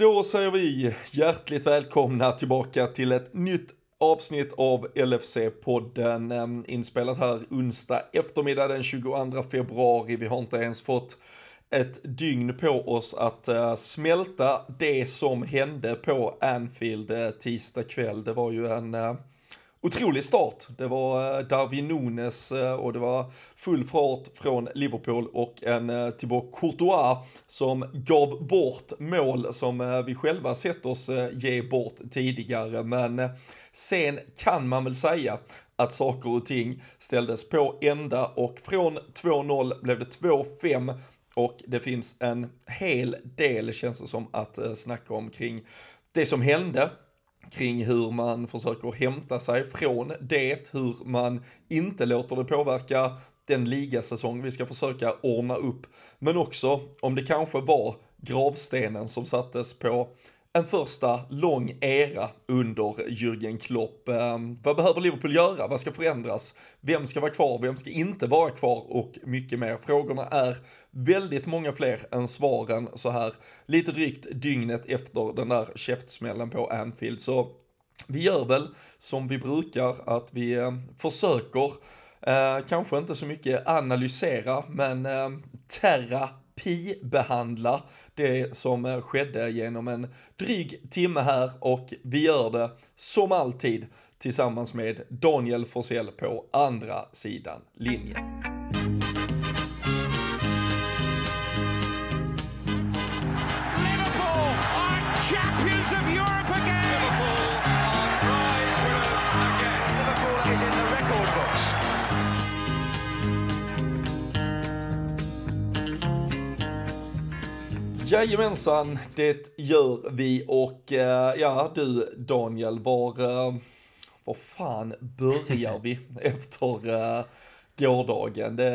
Då säger vi hjärtligt välkomna tillbaka till ett nytt avsnitt av LFC-podden ehm, inspelat här onsdag eftermiddag den 22 februari. Vi har inte ens fått ett dygn på oss att uh, smälta det som hände på Anfield uh, tisdag kväll. Det var ju en uh, otrolig start. Det var eh, Darwin Nunes eh, och det var full fart från Liverpool och en eh, Thibaut Courtois som gav bort mål som vi själva sett oss ge bort tidigare. Men sen kan man väl säga att saker och ting ställdes på ända och från 2-0 blev det 2-5 och det finns en hel del känns det som att snacka om kring det som hände kring hur man försöker hämta sig från det, hur man inte låter det påverka den ligasäsong vi ska försöka ordna upp, men också om det kanske var gravstenen som sattes på en första lång era under Jürgen Klopp. Ehm, vad behöver Liverpool göra? Vad ska förändras? Vem ska vara kvar? Vem ska inte vara kvar? Och mycket mer. Frågorna är väldigt många fler än svaren så här lite drygt dygnet efter den där käftsmällen på Anfield. Så vi gör väl som vi brukar att vi ehm, försöker Eh, kanske inte så mycket analysera, men eh, terra terapibehandla det som eh, skedde genom en dryg timme här och vi gör det som alltid tillsammans med Daniel Forsell på andra sidan linjen. Jajamensan, det gör vi och eh, ja du Daniel, var, uh, var fan börjar vi efter uh, gårdagen? Det,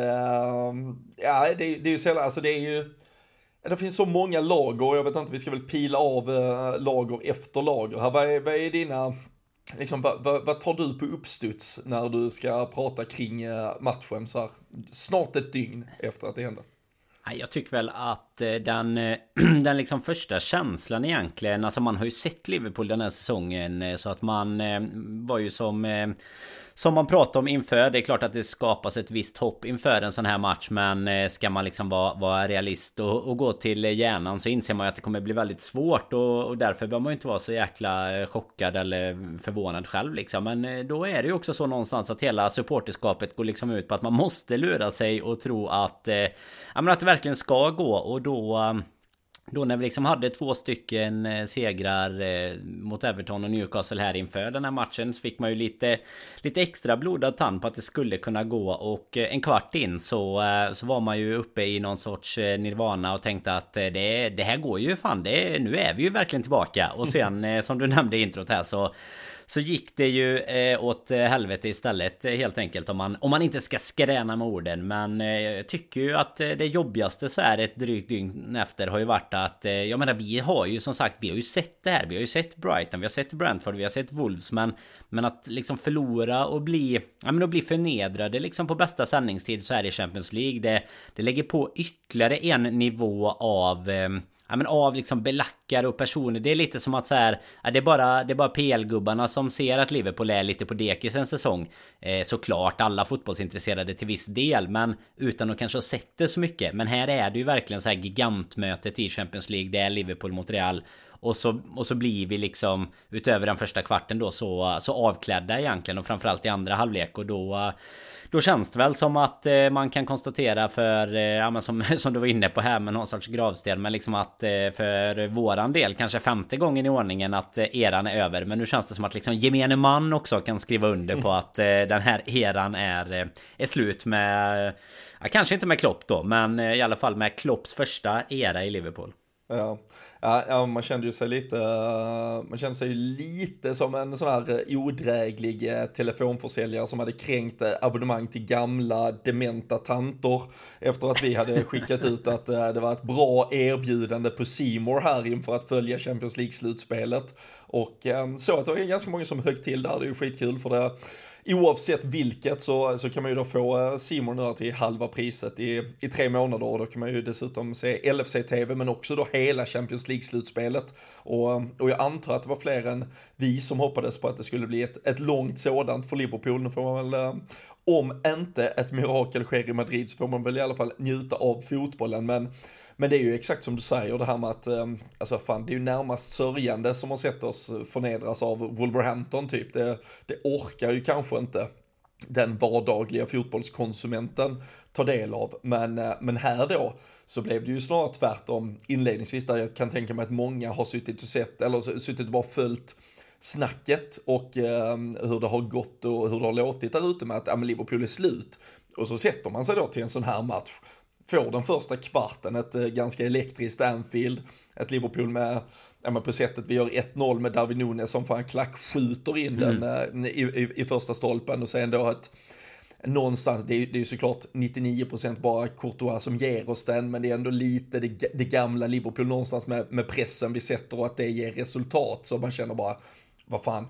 ja, det, det är ju sällan, alltså det är ju, det finns så många lager, jag vet inte, vi ska väl pila av uh, lager efter lager här. Vad är, vad är dina, liksom, vad, vad, vad, tar du på uppstuds när du ska prata kring matchen så här, snart ett dygn efter att det hände? Jag tycker väl att eh, den, eh, den liksom första känslan egentligen, alltså man har ju sett Liverpool den här säsongen eh, så att man var ju som som man pratar om inför. Det är klart att det skapas ett visst hopp inför en sån här match. Men eh, ska man liksom vara, vara realist och, och, gå till hjärnan så inser man ju att det kommer bli väldigt svårt. Och, och därför behöver man ju inte vara så jäkla eh, chockad eller förvånad själv liksom. Men eh, då är det ju också så någonstans att hela supporterskapet går liksom ut på att man måste lura sig och tro att, eh, att det verkligen ska gå. Och då... Då när vi liksom hade två stycken eh, segrar eh, mot Everton och Newcastle här inför den här matchen så fick man ju lite Lite extra blodad tand på att det skulle kunna gå. Och eh, en kvart in så Så var man ju uppe i någon sorts nirvana och tänkte att det, det här går ju fan det, Nu är vi ju verkligen tillbaka. Och sen som du nämnde i introt här så så gick det ju eh, åt eh, helvete istället eh, helt enkelt om man, om man inte ska skräna med orden. Men eh, jag tycker ju att eh, det jobbigaste så här ett drygt dygn efter har ju varit att eh, jag menar vi har ju som sagt vi har ju sett det här. Vi har ju sett Brighton, vi har sett Brentford, vi har sett Wolves. Men, men att liksom förlora och bli, ja men att bli förnedrade liksom på bästa sändningstid så här i Champions League. Det, det lägger på ytterligare en nivå av ja, men av liksom belackare och personer. Det är lite som att så här, ja, det är bara, det är bara PL-gubbarna som ser att Liverpool är lite på dekis en säsong. Eh, såklart alla fotbollsintresserade till viss del, men utan att kanske ha sett det så mycket. Men här är det ju verkligen så här gigantmötet i Champions League. Det är Liverpool mot Real. Och så, och så blir vi liksom utöver den första kvarten då så, så avklädda egentligen och framförallt i andra halvlek och då då känns det väl som att eh, man kan konstatera för, eh, ja men som, som du var inne på här med någon sorts gravsten. Men liksom att eh, för våran del kanske femte gången i ordningen att eh, eran är över. Men nu känns det som att liksom gemene man också kan skriva under på att eh, den här eran är, eh, är slut med... Ja, kanske inte med Klopp då, men eh, i alla fall med Klopps första era i Liverpool. Ja. Ja, man kände ju sig lite, man kände sig lite som en sån här odräglig eh, telefonförsäljare som hade kränkt eh, abonnemang till gamla dementa tanter efter att vi hade skickat ut att eh, det var ett bra erbjudande på Simor här inför att följa Champions League-slutspelet. Och så att det var ganska många som högg till där, det är ju skitkul för det oavsett vilket så, så kan man ju då få eh, Simon nu till halva priset i, i tre månader och då kan man ju dessutom se LFC-TV men också då hela Champions League-slutspelet. Och, eh, och jag antar att det var fler än vi som hoppades på att det skulle bli ett, ett långt sådant för Liverpool. Nu får man väl, eh, om inte ett mirakel sker i Madrid så får man väl i alla fall njuta av fotbollen. Men men det är ju exakt som du säger, det här med att, ehm, alltså fan, det är ju närmast sörjande som har sett oss förnedras av Wolverhampton typ. Det, det orkar ju kanske inte den vardagliga fotbollskonsumenten ta del av. Men, eh, men här då så blev det ju snarare tvärtom inledningsvis där jag kan tänka mig att många har suttit och sett, eller suttit och bara följt snacket och eh, hur det har gått och hur det har låtit där ute med att ja, Liverpool är slut. Och så sätter man sig då till en sån här match får den första kvarten ett eh, ganska elektriskt Anfield, ett Liverpool med ja, men på sättet vi gör 1-0 med David Nunes som fan klackskjuter in mm. den eh, i, i, i, första stolpen och sen då ett någonstans, det är, det är såklart 99% bara Courtois som ger oss den, men det är ändå lite det, det gamla Liverpool någonstans med, med pressen vi sätter och att det ger resultat, så man känner bara, vad fan,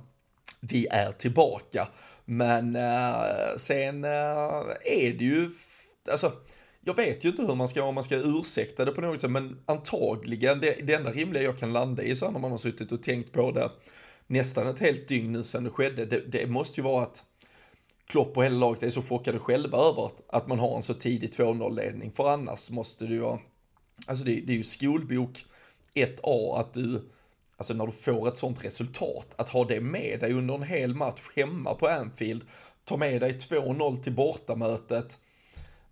vi är tillbaka. Men äh, sen äh, är det ju, alltså, jag vet ju inte hur man ska, om man ska ursäkta det på något sätt, men antagligen, det, det enda rimliga jag kan landa i så när man har suttit och tänkt på det nästan ett helt dygn nu sedan det skedde, det, det måste ju vara att Klopp och hela laget är så chockade själva över att, att man har en så tidig 2-0-ledning, för annars måste det ju vara, alltså det, det är ju skolbok 1A att du, alltså när du får ett sånt resultat, att ha det med dig under en hel match hemma på Anfield, ta med dig 2-0 till bortamötet,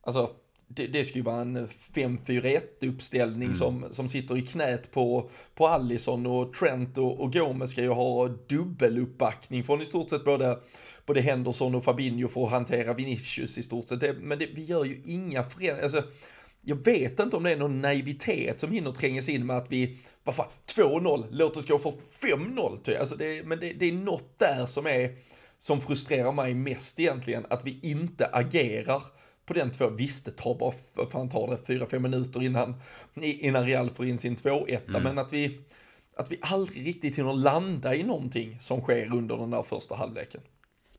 alltså det, det ska ju vara en 5-4-1 uppställning mm. som, som sitter i knät på, på Allison och Trent och, och Gomez ska ju ha dubbeluppbackning från i stort sett både, både Henderson och Fabinho för att hantera Vinicius i stort sett. Det, men det, vi gör ju inga förändringar. Alltså, jag vet inte om det är någon naivitet som hinner trängas in med att vi, vad fan, 2-0, låt oss gå för 5-0 alltså det, Men det, det är något där som är, som frustrerar mig mest egentligen, att vi inte agerar på den två. Visst, det tar bara, fan tar det, fyra, fem minuter innan, innan Real får in sin 2-1, mm. men att vi, att vi aldrig riktigt hinner landa i någonting som sker under den där första halvleken.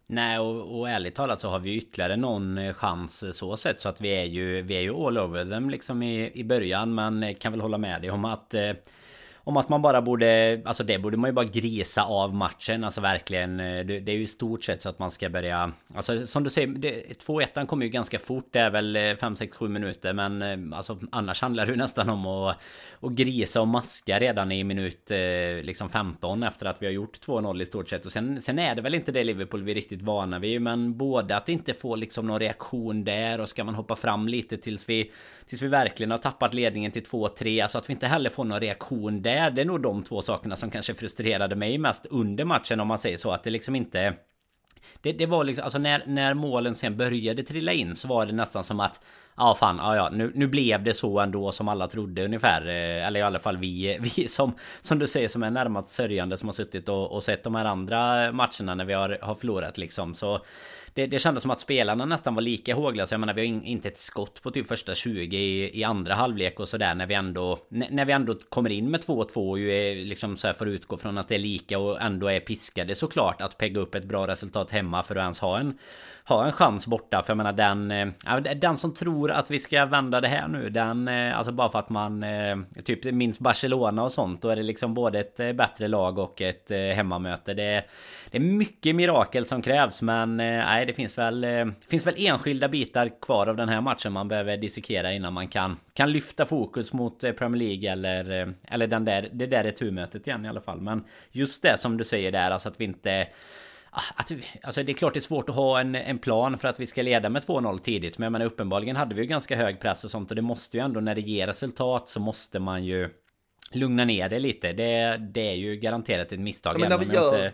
Nej och, och ärligt talat så har vi ytterligare någon eh, chans så sett så att vi är ju Vi är ju all over them liksom i, i början men kan väl hålla med dig om att eh, om att man bara borde, alltså det borde man ju bara grisa av matchen, alltså verkligen. Eh, det, det är ju i stort sett så att man ska börja, alltså som du säger, 2-1 kommer ju ganska fort, det är väl eh, 5-6-7 minuter, men eh, alltså annars handlar det ju nästan om att, att grisa och maska redan i minut liksom 15 efter att vi har gjort 2-0 i stort sett. Och sen, sen är det väl inte det Liverpool vi är riktigt vana vid, men både att inte få liksom någon reaktion där och ska man hoppa fram lite tills vi, tills vi verkligen har tappat ledningen till 2-3, alltså att vi inte heller får någon reaktion där det, det är nog de två sakerna som kanske frustrerade mig mest under matchen om man säger så. Att det liksom inte... Det, det var liksom, alltså när, när målen sen började trilla in så var det nästan som att Ja fan, ja, ja nu, nu blev det så ändå som alla trodde ungefär eh, Eller i alla fall vi, vi som Som du säger som är närmast sörjande som har suttit och, och sett de här andra matcherna när vi har, har förlorat liksom så det, det kändes som att spelarna nästan var lika håglösa. Jag menar vi har in, inte ett skott på typ första 20 i, i andra halvlek och sådär när vi ändå När vi ändå kommer in med 2-2 och ju är liksom så här får utgå från att det är lika och ändå är piskade såklart att pegga upp ett bra resultat hemma för att ens ha en ha en chans borta. För jag menar den, eh, den som tror att vi ska vända det här nu, den, eh, alltså bara för att man eh, typ minns Barcelona och sånt, då är det liksom både ett eh, bättre lag och ett eh, hemmamöte. Det, det är mycket mirakel som krävs, men eh, nej, det finns väl, finns väl enskilda bitar kvar av den här matchen man behöver dissekera innan man kan, kan lyfta fokus mot Premier League eller, eller den där, det där returmötet igen i alla fall. Men just det som du säger där, alltså att vi inte Ah, att, alltså det är klart det är svårt att ha en, en plan för att vi ska leda med 2-0 tidigt. Men jag menar uppenbarligen hade vi ju ganska hög press och sånt. Och det måste ju ändå när det ger resultat så måste man ju lugna ner det lite. Det, det är ju garanterat ett misstag. Ja, men när vi gör, inte,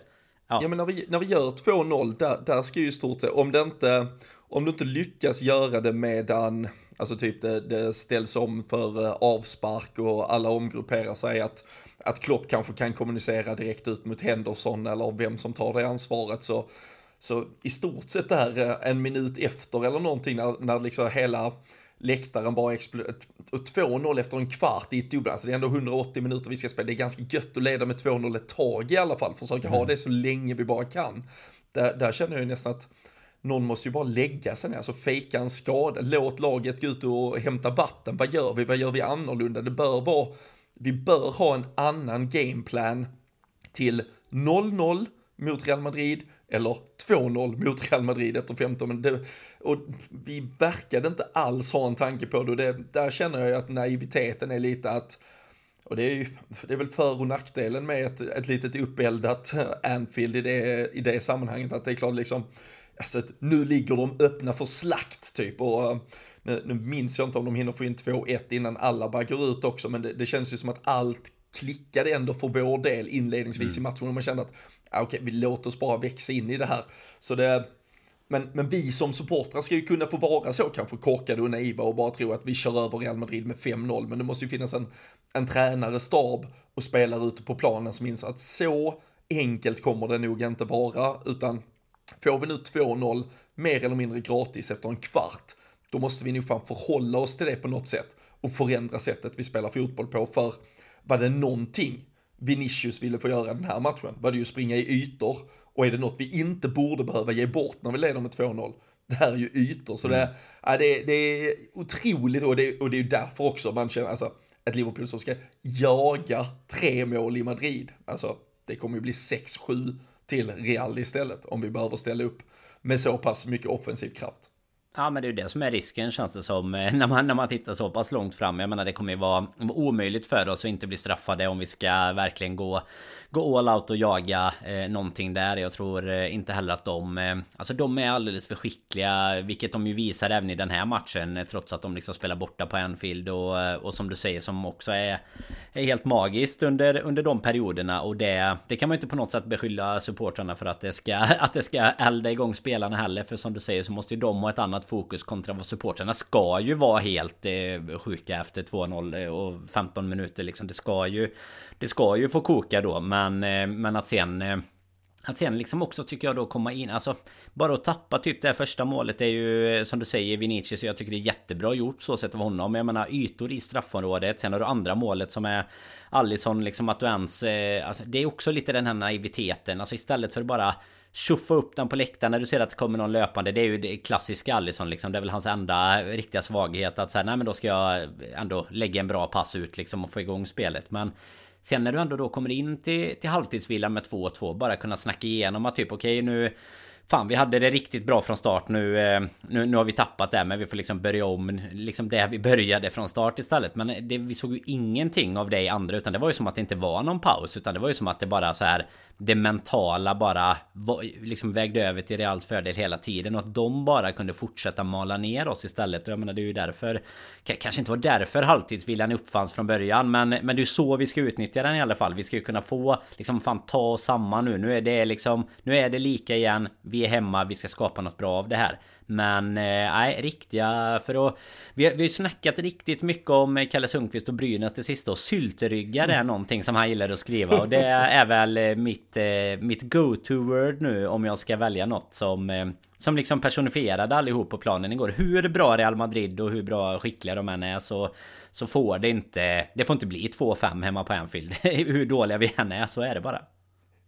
ja. ja. men när vi, när vi gör 2-0 där, där ska ju stort sett, om det inte, om du inte lyckas göra det medan Alltså typ det, det ställs om för eh, avspark och alla omgrupperar sig. Att, att Klopp kanske kan kommunicera direkt ut mot Henderson eller vem som tar det ansvaret. Så, så i stort sett där eh, en minut efter eller någonting när, när liksom hela läktaren bara exploderar. Och 2-0 efter en kvart i ett dubbel, alltså det är ändå 180 minuter vi ska spela. Det är ganska gött att leda med 2-0 ett tag i alla fall, försöka mm. ha det så länge vi bara kan. Där, där känner jag nästan att någon måste ju bara lägga sig ner, alltså fejka en skada, låt laget gå ut och hämta vatten. Vad gör vi? Vad gör vi annorlunda? Det bör vara, vi bör ha en annan gameplan till 0-0 mot Real Madrid eller 2-0 mot Real Madrid efter 15 men det, och vi verkade inte alls ha en tanke på det. Och det, där känner jag att naiviteten är lite att och det är ju, det är väl för och nackdelen med ett, ett litet uppeldat Anfield i det, i det sammanhanget. Att det är klart liksom alltså nu ligger de öppna för slakt typ. Och eh, nu, nu minns jag inte om de hinner få in 2-1 innan alla bara går ut också men det, det känns ju som att allt klickade ändå för vår del inledningsvis mm. i matchen och man kände att ah, okej, okay, vi låter oss bara växa in i det här. Så det, men, men vi som supportrar ska ju kunna få vara så kanske korkade och naiva och bara tro att vi kör över Real Madrid med 5-0. Men det måste ju finnas en, en tränare, stab och spelare ute på planen som inser att så enkelt kommer det nog inte vara, utan får vi nu 2-0 mer eller mindre gratis efter en kvart, då måste vi nog fan förhålla oss till det på något sätt och förändra sättet vi spelar fotboll på. För var det någonting Vinicius ville få göra den här matchen var det ju springa i ytor och är det något vi inte borde behöva ge bort när vi leder med 2-0 det här är ju ytor så det, mm. ja, det, det är otroligt och det, och det är ju därför också man känner alltså ett Liverpool som ska jaga tre mål i Madrid. Alltså det kommer ju bli 6-7 till Real istället om vi behöver ställa upp med så pass mycket offensiv kraft. Ja men det är ju det som är risken känns det som när man, när man tittar så pass långt fram. Jag menar det kommer ju vara omöjligt för oss att inte bli straffade om vi ska verkligen gå, gå all out och jaga eh, någonting där. Jag tror eh, inte heller att de... Eh, alltså de är alldeles för skickliga. Vilket de ju visar även i den här matchen. Eh, trots att de liksom spelar borta på Anfield. Och, eh, och som du säger som också är, är helt magiskt under, under de perioderna. Och det, det kan man ju inte på något sätt beskylla supportrarna för att det ska, att det ska elda igång spelarna heller. För som du säger så måste ju de ha ett annat fokus kontra vad supportrarna ska ju vara helt eh, sjuka efter 2-0 eh, och 15 minuter liksom. Det ska ju Det ska ju få koka då men eh, Men att sen eh, att sen liksom också tycker jag då komma in, alltså Bara att tappa typ det här första målet är ju eh, Som du säger Vinicius, jag tycker det är jättebra gjort så sett av honom Jag menar ytor i straffområdet Sen har du andra målet som är Allison liksom att du ens eh, alltså, Det är också lite den här naiviteten Alltså istället för bara Tjoffa upp den på läktaren när du ser att det kommer någon löpande. Det är ju det klassiska Allison liksom. Det är väl hans enda riktiga svaghet att säga nej men då ska jag ändå lägga en bra pass ut liksom och få igång spelet. Men sen när du ändå då kommer in till, till halvtidsvilan med 2-2 bara kunna snacka igenom att typ okej okay, nu Fan vi hade det riktigt bra från start nu, eh, nu Nu har vi tappat det men vi får liksom börja om Liksom det vi började från start istället Men det, vi såg ju ingenting av det i andra Utan det var ju som att det inte var någon paus Utan det var ju som att det bara så här det mentala bara liksom vägde över till Reals fördel hela tiden och att de bara kunde fortsätta mala ner oss istället. Och jag menar det är ju därför Kanske inte var därför halvtidsviljan uppfanns från början men, men det är ju så vi ska utnyttja den i alla fall. Vi ska ju kunna få liksom fan ta oss samman nu. Nu är det liksom Nu är det lika igen. Vi är hemma. Vi ska skapa något bra av det här. Men eh, nej, eh, riktiga för att vi, har, vi har ju snackat riktigt mycket om Kalle Sundqvist och Brynäs det sista och sylteryggar är någonting som han gillar att skriva och det är väl eh, mitt, eh, mitt go-to-word nu om jag ska välja något som eh, som liksom personifierade allihop på planen igår. Hur bra Real Madrid och hur bra skickliga de än är så Så får det inte Det får inte bli 2-5 hemma på Anfield Hur dåliga vi än är så är det bara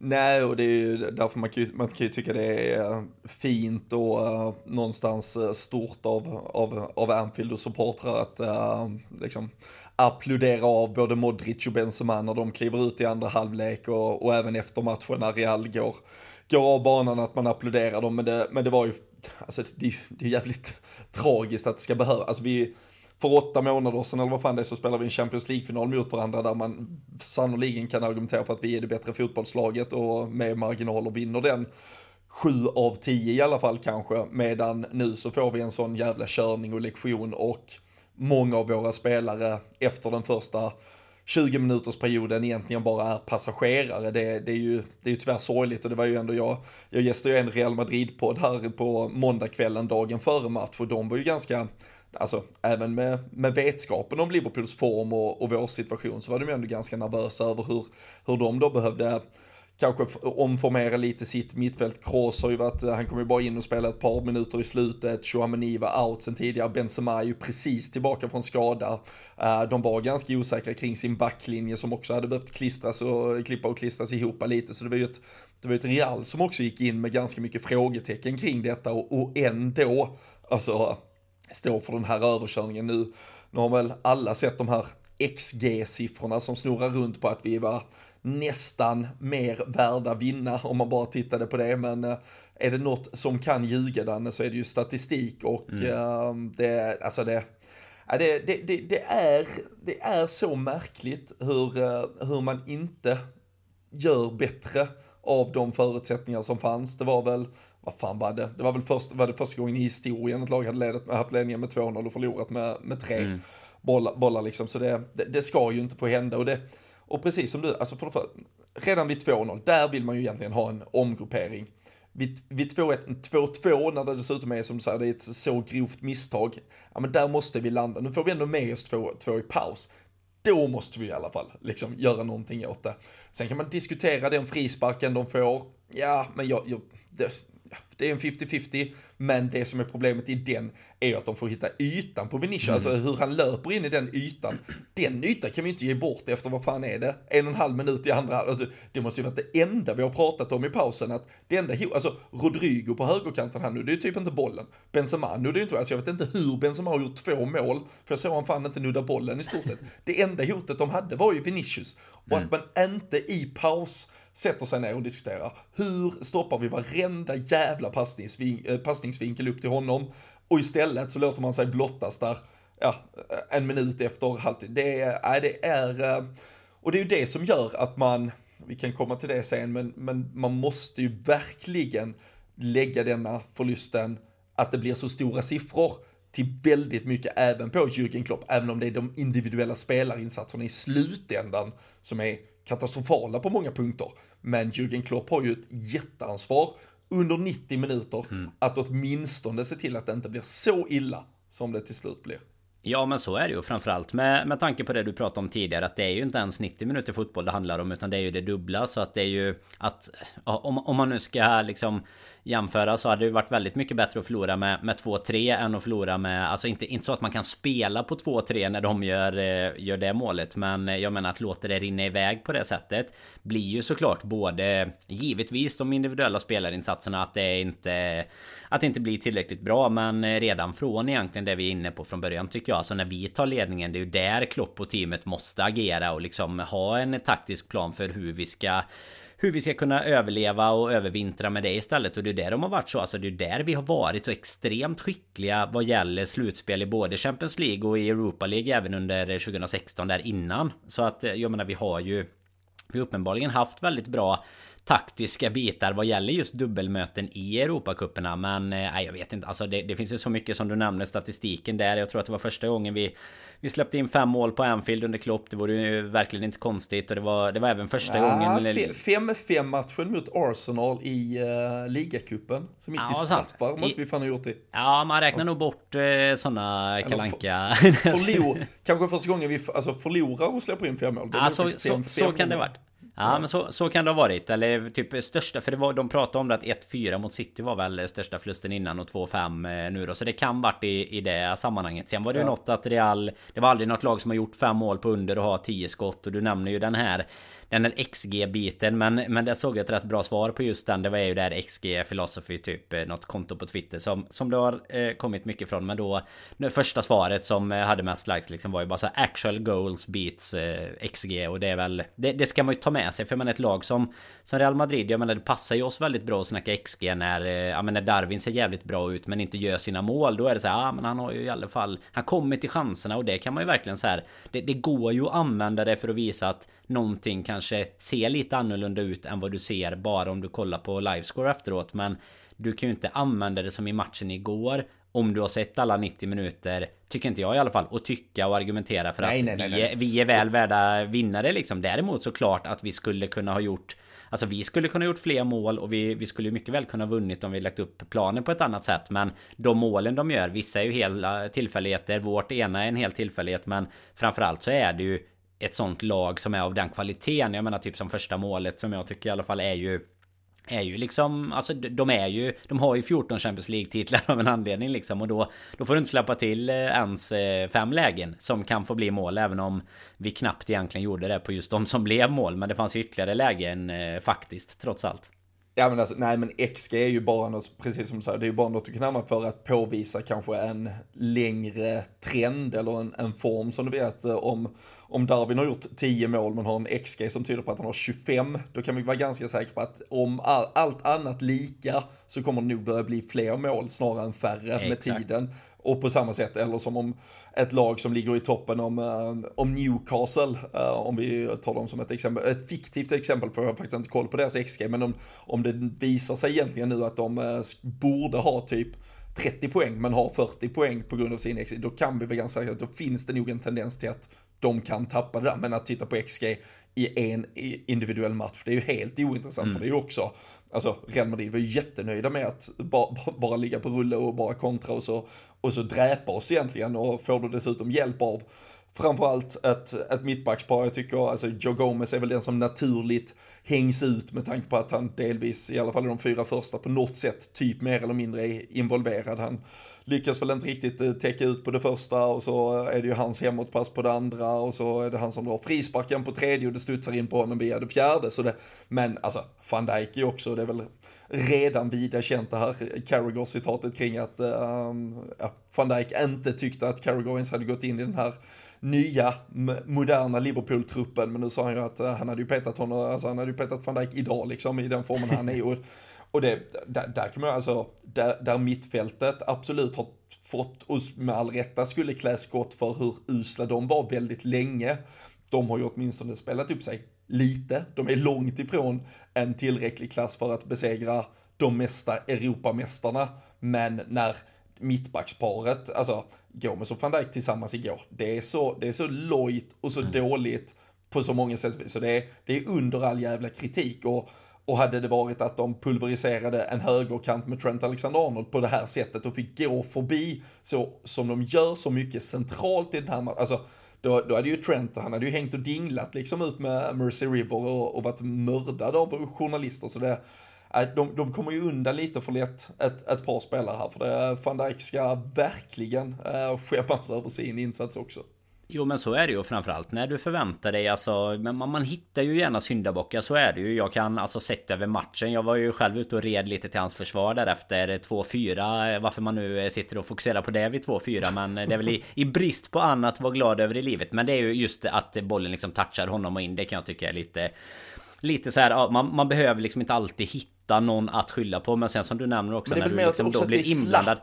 Nej, och det är ju därför man kan, ju, man kan ju tycka det är fint och uh, någonstans eh, stort av, av, av Anfield och supportrar att uh, liksom applådera av både Modric och Benzema när de kliver ut i andra halvlek och, och även efter matchen när Real går, går av banan att man applåderar dem. Men det, men det var ju, alltså det, det är jävligt tragiskt att det ska behöva, alltså vi för åtta månader sedan eller vad fan det är så spelar vi en Champions League-final mot varandra där man sannoliken kan argumentera för att vi är det bättre fotbollslaget och med marginaler vinner den sju av tio i alla fall kanske, medan nu så får vi en sån jävla körning och lektion och många av våra spelare efter den första 20 minuters perioden egentligen bara är passagerare. Det, det, är ju, det är ju tyvärr sorgligt och det var ju ändå jag, jag gästade ju en Real Madrid-podd här på måndagskvällen dagen före match och de var ju ganska alltså även med, med vetskapen om Liverpools form och, och vår situation så var de ju ändå ganska nervösa över hur, hur de då behövde eh, kanske omformera lite sitt mittfält. Kroos har ju varit, eh, han kommer ju bara in och spela ett par minuter i slutet. Chouameni var out sen tidigare. Benzema är ju precis tillbaka från skada. Eh, de var ganska osäkra kring sin backlinje som också hade behövt klistras och klippa och klistras ihop lite. Så det var ju ett, det var ett Real som också gick in med ganska mycket frågetecken kring detta och, och ändå, alltså, står för den här överkörningen nu. Nu har väl alla sett de här XG-siffrorna som snurrar runt på att vi var nästan mer värda vinna om man bara tittade på det. Men eh, är det något som kan ljuga Danne så är det ju statistik och mm. uh, det, alltså det, det, det, det, är, det är så märkligt hur, uh, hur man inte gör bättre av de förutsättningar som fanns. Det var väl, vad fan var det? Det var väl först, var det första gången i historien ett lag hade ledat, haft ledningen med 2-0 och förlorat med, med 3 mm. bollar, bollar liksom. Så det, det, det, ska ju inte få hända. Och det, och precis som du, alltså för, för, redan vid 2-0, där vill man ju egentligen ha en omgruppering. Vid, vid 2-2 när det dessutom är som du säger, det är ett så grovt misstag, ja men där måste vi landa. Nu får vi ändå med oss 2 i paus. Då måste vi i alla fall liksom göra någonting åt det. Sen kan man diskutera den frisparken de får. Ja, men jag, jag det, det är en 50-50, men det som är problemet i den är att de får hitta ytan på Vinicius, mm. alltså hur han löper in i den ytan. Den ytan kan vi inte ge bort efter, vad fan är det? En och en halv minut i andra alltså Det måste ju vara det enda vi har pratat om i pausen, att det enda, alltså Rodrigo på högerkanten här nu, det är typ inte bollen. Benzema, nu det är inte, alltså jag vet inte hur Benzema har gjort två mål, för jag såg han fan inte nudda bollen i stort sett. Det enda hotet de hade var ju Vinicius. Och mm. att man inte i paus sätter sig ner och diskuterar. Hur stoppar vi varenda jävla passningsvin eh, passningsvinkel upp till honom? Och istället så låter man sig blottas där, ja, eh, en minut efter halvtid. Det är, det är, eh, och det är ju det som gör att man, vi kan komma till det sen, men, men man måste ju verkligen lägga denna förlusten, att det blir så stora siffror till väldigt mycket även på Jürgen Klopp, även om det är de individuella spelarinsatserna i slutändan som är katastrofala på många punkter. Men Jürgen Klopp har ju ett jätteansvar under 90 minuter mm. att åtminstone se till att det inte blir så illa som det till slut blir. Ja men så är det ju framförallt med, med tanke på det du pratade om tidigare att det är ju inte ens 90 minuter fotboll det handlar om utan det är ju det dubbla så att det är ju att om, om man nu ska liksom jämföra så hade det varit väldigt mycket bättre att förlora med, med 2-3 än att förlora med Alltså inte, inte så att man kan spela på 2-3 när de gör, eh, gör det målet Men eh, jag menar att låta det rinna iväg på det sättet Blir ju såklart både Givetvis de individuella spelarinsatserna att det inte Att det inte blir tillräckligt bra men eh, redan från egentligen det vi är inne på från början tycker jag Alltså när vi tar ledningen det är ju där Klopp och teamet måste agera och liksom ha en taktisk plan för hur vi ska hur vi ska kunna överleva och övervintra med det istället. Och det är där de har varit så. Alltså det är där vi har varit så extremt skickliga vad gäller slutspel i både Champions League och i Europa League även under 2016 där innan. Så att eh, jag menar vi har ju vi har uppenbarligen haft väldigt bra taktiska bitar vad gäller just dubbelmöten i Europacuperna. Men eh, nej, jag vet inte. Alltså det, det, finns ju så mycket som du nämner statistiken där. Jag tror att det var första gången vi vi släppte in fem mål på Anfield under Klopp. Det vore ju verkligen inte konstigt. Och det var, det var även första ja, gången. 5-5 matchen mot Arsenal i uh, ligacupen. Som gick ja, till straffar måste vi fan ha gjort det. Ja, man räknar nog bort uh, sådana kalanka. Förlor, kanske första gången vi alltså, förlorar och släpper in fem mål. Ja, så, så, så kan det varit. Ja, men så, så kan det ha varit. Eller typ största, för det var, de pratade om det att 1-4 mot City var väl största förlusten innan och 2-5 eh, nu då. Så det kan varit i, i det sammanhanget. Sen var det ju ja. något att Real, det var aldrig något lag som har gjort fem mål på under och har 10 skott. Och du nämner ju den här den här XG-biten. Men, men där såg jag ett rätt bra svar på just den. Det var ju det här XG Philosophy, typ eh, något konto på Twitter som, som det har eh, kommit mycket från. Men då, det första svaret som eh, hade mest likes liksom var ju bara så actual goals beats eh, XG. Och det är väl, det, det, ska man ju ta med sig. För man är ett lag som, som Real Madrid, jag menar det passar ju oss väldigt bra att snacka XG när, eh, ja, men när Darwin ser jävligt bra ut men inte gör sina mål. Då är det så här, ja men han har ju i alla fall, han kommer till chanserna och det kan man ju verkligen så här. Det, det går ju att använda det för att visa att någonting kanske ser lite annorlunda ut än vad du ser bara om du kollar på livescore efteråt. Men du kan ju inte använda det som i matchen igår om du har sett alla 90 minuter Tycker inte jag i alla fall Och tycka och argumentera för nej, att nej, nej, vi, är, vi är väl värda vinnare liksom Däremot såklart att vi skulle kunna ha gjort Alltså vi skulle kunna ha gjort fler mål och vi, vi skulle mycket väl kunna ha vunnit om vi lagt upp planen på ett annat sätt Men de målen de gör, vissa är ju hela tillfälligheter Vårt ena är en hel tillfällighet men Framförallt så är det ju ett sånt lag som är av den kvaliteten. Jag menar typ som första målet som jag tycker i alla fall är ju är ju liksom, alltså de är ju, de har ju 14 Champions League-titlar av en anledning liksom och då, då får du inte släppa till eh, ens eh, fem lägen som kan få bli mål även om vi knappt egentligen gjorde det på just de som blev mål men det fanns ju ytterligare lägen eh, faktiskt trots allt. Ja men alltså, nej men XG är ju bara något, precis som du säger, det är ju bara något du kan använda för att påvisa kanske en längre trend eller en, en form som du vet om, om Darwin har gjort 10 mål men har en XG som tyder på att han har 25, då kan vi vara ganska säkra på att om all, allt annat lika så kommer det nog börja bli fler mål snarare än färre Exakt. med tiden. Och på samma sätt, eller som om ett lag som ligger i toppen om, uh, om Newcastle, uh, om vi tar dem som ett exempel, ett fiktivt exempel för jag har faktiskt inte koll på deras XG, men om, om det visar sig egentligen nu att de uh, borde ha typ 30 poäng men har 40 poäng på grund av sin XG, då kan vi väl ganska säkert, då finns det nog en tendens till att de kan tappa det där, men att titta på XG i en individuell match, det är ju helt ointressant mm. för det är ju också Alltså Real Madrid var ju jättenöjda med att bara, bara ligga på rulle och bara kontra och så, och så dräpa oss egentligen och får du dessutom hjälp av framförallt ett, ett mittbackspar. Jag tycker, alltså Joe Gomez är väl den som naturligt hängs ut med tanke på att han delvis, i alla fall de fyra första, på något sätt typ mer eller mindre är involverad. Han lyckas väl inte riktigt eh, täcka ut på det första och så eh, är det ju hans hemåtpass på det andra och så är det han som drar frisparken på tredje och det studsar in på honom via det fjärde. Så det, men alltså, van Dijk är också, det är väl redan vida känt det här Carragher-citatet kring att uh, van Dijk inte tyckte att Carragher ens hade gått in i den här nya moderna Liverpool-truppen. Men nu sa han ju att han hade ju petat honom, alltså han hade ju petat van Dijk idag liksom i den formen han är. Och, och det, där, där kan man alltså, där, där mittfältet absolut har fått, och med all rätta skulle klä skott för hur usla de var väldigt länge. De har ju åtminstone spelat upp sig lite. De är långt ifrån en tillräcklig klass för att besegra de mesta Europamästarna. Men när mittbacksparet, alltså Gomes och van Dijk tillsammans igår, det är så, det är så lojt och så mm. dåligt på så många sätt. Så det är, det är under all jävla kritik. Och och hade det varit att de pulveriserade en högerkant med Trent Alexander-Arnold på det här sättet och fick gå förbi så som de gör så mycket centralt i den här alltså då, då hade ju Trent, han hade ju hängt och dinglat liksom ut med Mercy River och, och varit mördad av journalister så det äh, de, de kommer ju undan lite för lätt ett, ett par spelare här för det, van Dijk ska verkligen eh, skämmas över sin insats också. Jo men så är det ju. Framförallt när du förväntar dig alltså Men man, man hittar ju gärna syndabockar. Så är det ju. Jag kan alltså sett över matchen. Jag var ju själv ute och red lite till hans försvar där efter 2-4 Varför man nu sitter och fokuserar på det vid 2-4 Men det är väl i, i brist på annat vara glad över i livet. Men det är ju just att bollen liksom touchar honom och in. Det kan jag tycka är lite Lite så här, man, man behöver liksom inte alltid hitta någon att skylla på. Men sen som du nämner också när du liksom då blir inblandad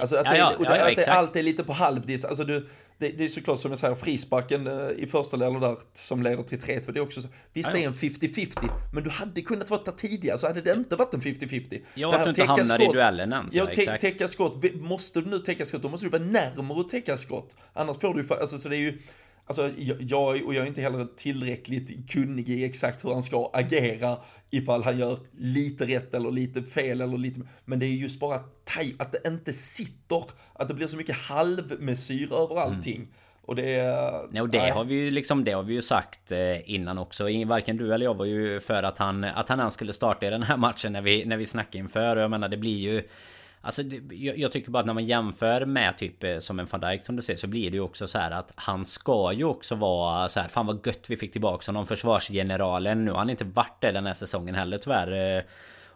Alltså att, det, ja, ja, ja, att det alltid är lite på halvdis. Alltså du det, det är såklart som jag säger, frisparken eh, i första delen där som leder till 3-2, det är också så, visst det är en 50-50, men du hade kunnat vara där tidigare så hade det inte varit en 50-50. Ja, att du inte hamnar i duellen ens. Ja, ja täcka skott, måste du nu täcka skott, då måste du vara närmare att täcka skott. Annars får du ju, alltså så det är ju, Alltså jag, och jag är inte heller tillräckligt kunnig i exakt hur han ska agera ifall han gör lite rätt eller lite fel eller lite, men det är just bara att det inte sitter, att det blir så mycket halvmesyr över mm. allting. Mm. Och det... Nej, och det nej. har vi ju liksom, det har vi ju sagt eh, innan också. Varken du eller jag var ju för att han, att han ens skulle starta i den här matchen när vi, när vi snackade inför. Jag menar det blir ju Alltså jag, jag, tycker bara att när man jämför med typ eh, som en van Dijk som du ser så blir det ju också så här att han ska ju också vara så här fan vad gött vi fick tillbaka honom försvarsgeneralen nu har han inte varit det den här säsongen heller tyvärr. Eh,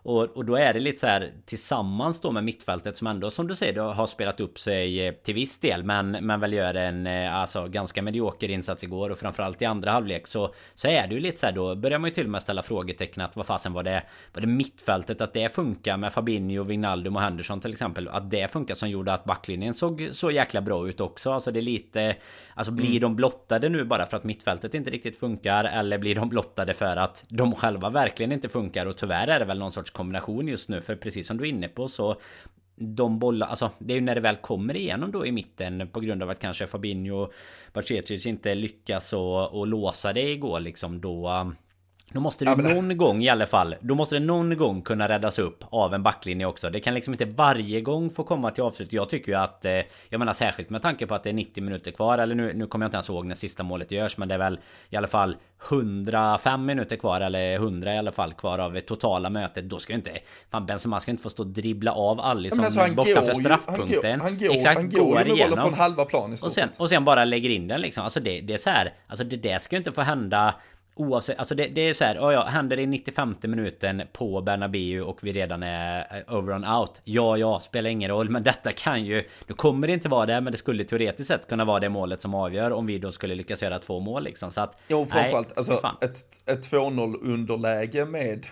och, och då är det lite så här tillsammans då med mittfältet som ändå som du säger har spelat upp sig eh, till viss del men, men väl gör en eh, alltså ganska medioker insats igår och framförallt i andra halvlek så, så är det ju lite så här då börjar man ju till och med ställa frågetecken att vad fasen var det var det mittfältet att det funkar med Fabinho, Wijnaldum och Henderson till exempel att det funkar som gjorde att backlinjen såg så jäkla bra ut också alltså det är lite alltså blir mm. de blottade nu bara för att mittfältet inte riktigt funkar eller blir de blottade för att de själva verkligen inte funkar och tyvärr är det väl någon sorts kombination just nu. För precis som du är inne på så de bollar, alltså det är ju när det väl kommer igenom då i mitten på grund av att kanske Fabinho och Bacecic inte lyckas och, och låsa det igår liksom då då måste det någon gång i alla fall Då måste det någon gång kunna räddas upp Av en backlinje också. Det kan liksom inte varje gång få komma till avslut. Jag tycker ju att eh, Jag menar särskilt med tanke på att det är 90 minuter kvar Eller nu, nu kommer jag inte ens ihåg när sista målet görs Men det är väl i alla fall 105 minuter kvar Eller 100 i alla fall kvar av totala mötet. Då ska ju inte Fan Benzema ska inte få stå och dribbla av Alisson alltså, borta för straffpunkten. Han går, Exakt, han går, går bollen på en halva plan i och sen, och sen bara lägger in den liksom. Alltså det, det är så här Alltså det där ska ju inte få hända Oavsett, alltså det, det är så här, oh ja, händer det i 95 minuten på Bernabéu och vi redan är eh, over and out. Ja, ja, spelar ingen roll, men detta kan ju... Nu kommer det inte vara det, men det skulle teoretiskt sett kunna vara det målet som avgör om vi då skulle lyckas göra två mål liksom. Så att... Jo, framförallt, alltså ett, ett 2-0 underläge med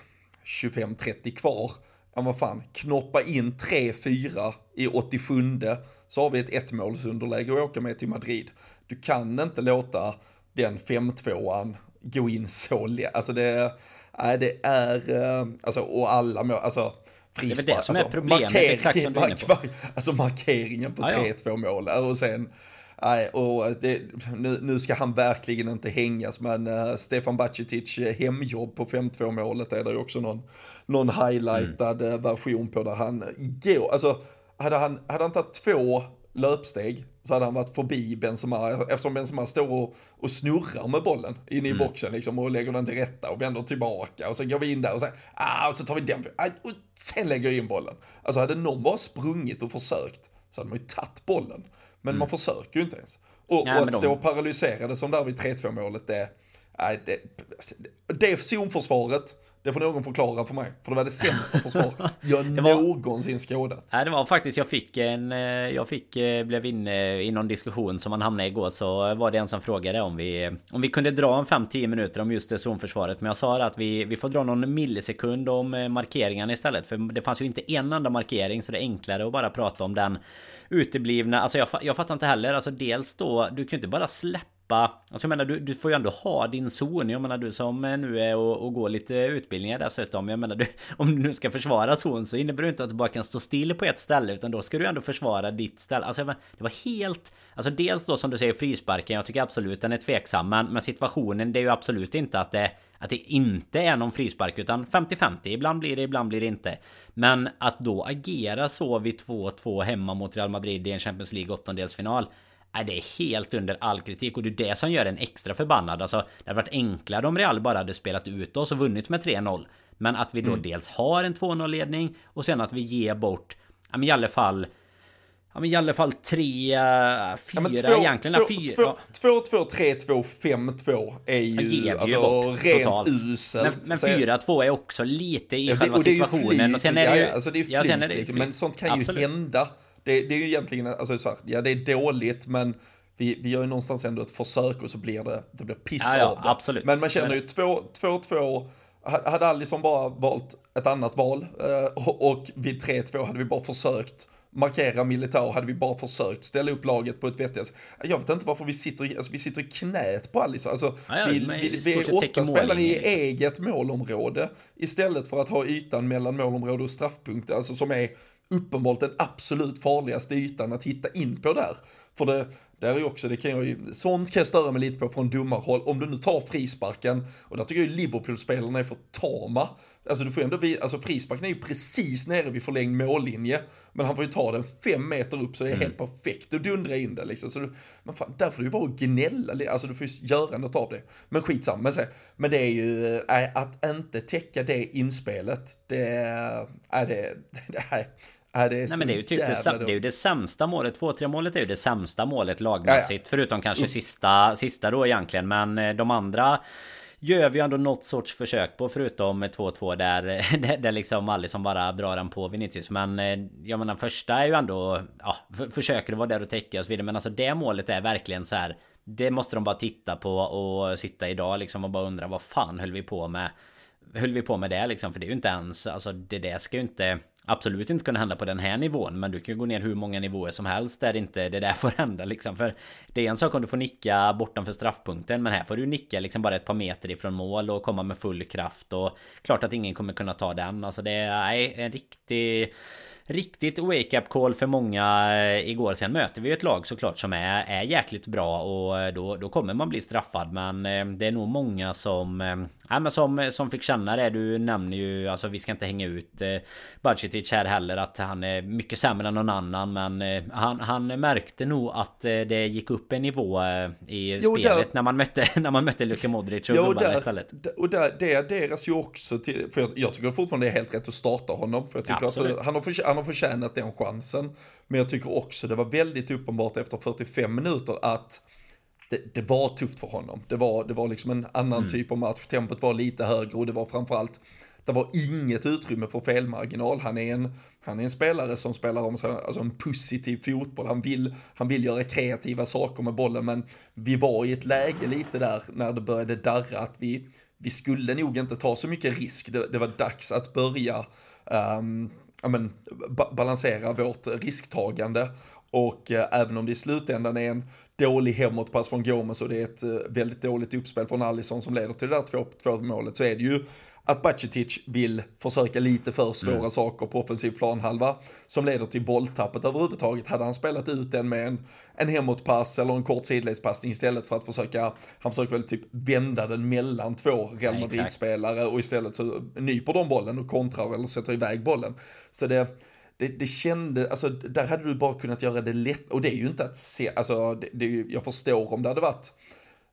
25-30 kvar. Ja, vad fan, knoppa in 3-4 i 87 så har vi ett ettmålsunderläge och åka med till Madrid. Du kan inte låta den 5-2an gå in så lätt. Alltså det, är, det är, eh, alltså och alla mål, alltså frispark. Det är det som alltså, är problemet, exakt som du är inne på. Alltså markeringen på 3-2 mål och sen Nej, och det, nu, nu, ska han verkligen inte hängas, men uh, Stefan Bacicic eh, hemjobb på 5-2 målet är det ju också någon, någon highlightad mm. version på där han går, alltså hade han, hade han tagit två löpsteg så hade han varit förbi Benzema eftersom Benzema står och, och snurrar med bollen inne i mm. boxen liksom och lägger den till rätta och vänder tillbaka och så går vi in där och så, ah, och så tar vi den ah, och sen lägger jag in bollen. Alltså hade någon bara sprungit och försökt så hade man ju tagit bollen. Men mm. man försöker ju inte ens. Och, ja, och att de... stå paralyserade som där vid 3-2 målet det, det, det, det zonförsvaret det får någon förklara för mig. För det var det sämsta försvar jag var... någonsin skådat. Nej, det var faktiskt, jag fick en... Eh, jag fick, eh, blev inne i någon diskussion som man hamnade i igår. Så var det en som frågade om vi... Om vi kunde dra en 5-10 minuter om just det zonförsvaret. Men jag sa att vi, vi får dra någon millisekund om eh, markeringarna istället. För det fanns ju inte en enda markering. Så det är enklare att bara prata om den uteblivna... Alltså jag, jag fattar inte heller. Alltså dels då... Du kan ju inte bara släppa släppa Alltså jag menar du, du får ju ändå ha din zon. Jag menar du som eh, nu är och, och går lite utbildningar dessutom. Jag menar du Om du nu ska försvara zon så innebär det inte att du bara kan stå still på ett ställe Utan då ska du ändå försvara ditt ställe. Alltså menar, det var helt Alltså dels då som du säger frisparken. Jag tycker absolut den är tveksam Men, men situationen det är ju absolut inte att det att det inte är någon frispark utan 50-50 Ibland blir det, ibland blir det inte. Men att då agera så vid 2-2 hemma mot Real Madrid i en Champions League åttondelsfinal Nej, det är helt under all kritik och det är det som gör en extra förbannad. Alltså, det hade varit enklare om Real bara hade spelat ut oss och vunnit med 3-0. Men att vi då mm. dels har en 2-0 ledning och sen att vi ger bort, ja men i alla fall Ja men i alla fall 3, 4 ja, två, egentligen. 2, 2, 3, 2, 5, 2 är ju alltså, rent totalt. uselt. Men, men 4, 2 är också lite i ja, själva situationen. och sen är det ju... Alltså det är flyt, ja, är det liksom, men sånt kan Absolut. ju hända. Det, det är ju egentligen, alltså så här, ja det är dåligt men vi, vi gör ju någonstans ändå ett försök och så blir det, det blir piss ja, ja, av det. Absolut. Men man känner ju 2-2, hade Alisson bara valt ett annat val eh, och vid 3-2 hade vi bara försökt markera Militao, hade vi bara försökt ställa upp laget på ett vettigt Jag vet inte varför vi sitter, alltså, vi sitter i knät på Alisson. Alltså, ja, ja, vi, vi, vi är åtta spelare i eget målområde istället för att ha ytan mellan målområde och straffpunkt, alltså som är uppenbart den absolut farligaste ytan att hitta in på där. För det, där är ju också, det kan jag ju, sånt kan jag störa mig lite på från domarhåll. Om du nu tar frisparken, och där tycker jag ju Liverpool-spelarna är för tama. Alltså du får ändå, alltså frisparken är ju precis nere vid förlängd mållinje. Men han får ju ta den fem meter upp så det är mm. helt perfekt att dundra in det liksom. Så du, men fan, där får du ju bara gnälla, alltså du får ju göra något av det. Men skitsamma, men, så, men det är ju, äh, att inte täcka det inspelet, det är det, det är, är det, Nej, men det, är ju typ det, det, är ju det sämsta målet. 2-3 målet är ju det sämsta målet lagmässigt. Ja, ja. Förutom kanske mm. sista, sista då egentligen. Men eh, de andra gör vi ändå något sorts försök på förutom 2-2 där, där, där liksom Alisson som bara drar den på Vinicius. Men eh, jag menar första är ju ändå ja, försöker vara där och täcka och så vidare. Men alltså det målet är verkligen så här. Det måste de bara titta på och sitta idag liksom och bara undra vad fan höll vi på med? Höll vi på med det liksom? För det är ju inte ens, alltså det där ska ju inte absolut inte kunna hända på den här nivån. Men du kan gå ner hur många nivåer som helst där inte det där får hända liksom. För det är en sak om du får nicka bortanför straffpunkten. Men här får du nicka liksom bara ett par meter ifrån mål och komma med full kraft. Och klart att ingen kommer kunna ta den. Alltså det är en riktig riktigt wake-up call för många eh, igår. Sen möter vi ett lag såklart som är, är jäkligt bra och eh, då, då kommer man bli straffad. Men eh, det är nog många som... Ja, men som, som fick känna det, du nämner ju, alltså vi ska inte hänga ut eh, Budgetic här heller att han är mycket sämre än någon annan Men eh, han, han märkte nog att eh, det gick upp en nivå eh, i jo, spelet där, när man mötte, när man mötte Luka Modric och jo, där, istället. Och där, det adderas ju också till, för jag, jag tycker fortfarande det är helt rätt att starta honom För jag tycker ja, att han har, för, han har förtjänat den chansen. Men jag tycker också det var väldigt uppenbart efter 45 minuter att det, det, var tufft för honom. Det var, det var liksom en annan mm. typ av match. Tempot var lite högre och det var framförallt, det var inget utrymme för felmarginal. Han är en, han är en spelare som spelar om alltså en positiv fotboll. Han vill, han vill göra kreativa saker med bollen, men vi var i ett läge lite där när det började darra att vi, vi skulle nog inte ta så mycket risk. Det, det var dags att börja um, ja, men, ba balansera vårt risktagande. Och eh, även om det i slutändan är en dålig hemåtpass från Gomes och det är ett eh, väldigt dåligt uppspel från Allison som leder till det där 2 målet så är det ju att Baccetic vill försöka lite för svåra mm. saker på offensiv planhalva som leder till bolltappet överhuvudtaget. Hade han spelat ut den med en, en hemåtpass eller en kort sidledspassning istället för att försöka, han försöker väl typ vända den mellan två Real Madrid-spelare och istället så nyper de bollen och kontrar eller sätter iväg bollen. Så det, det, det kände, alltså där hade du bara kunnat göra det lätt, och det är ju inte att se, alltså det, det, jag förstår om det hade varit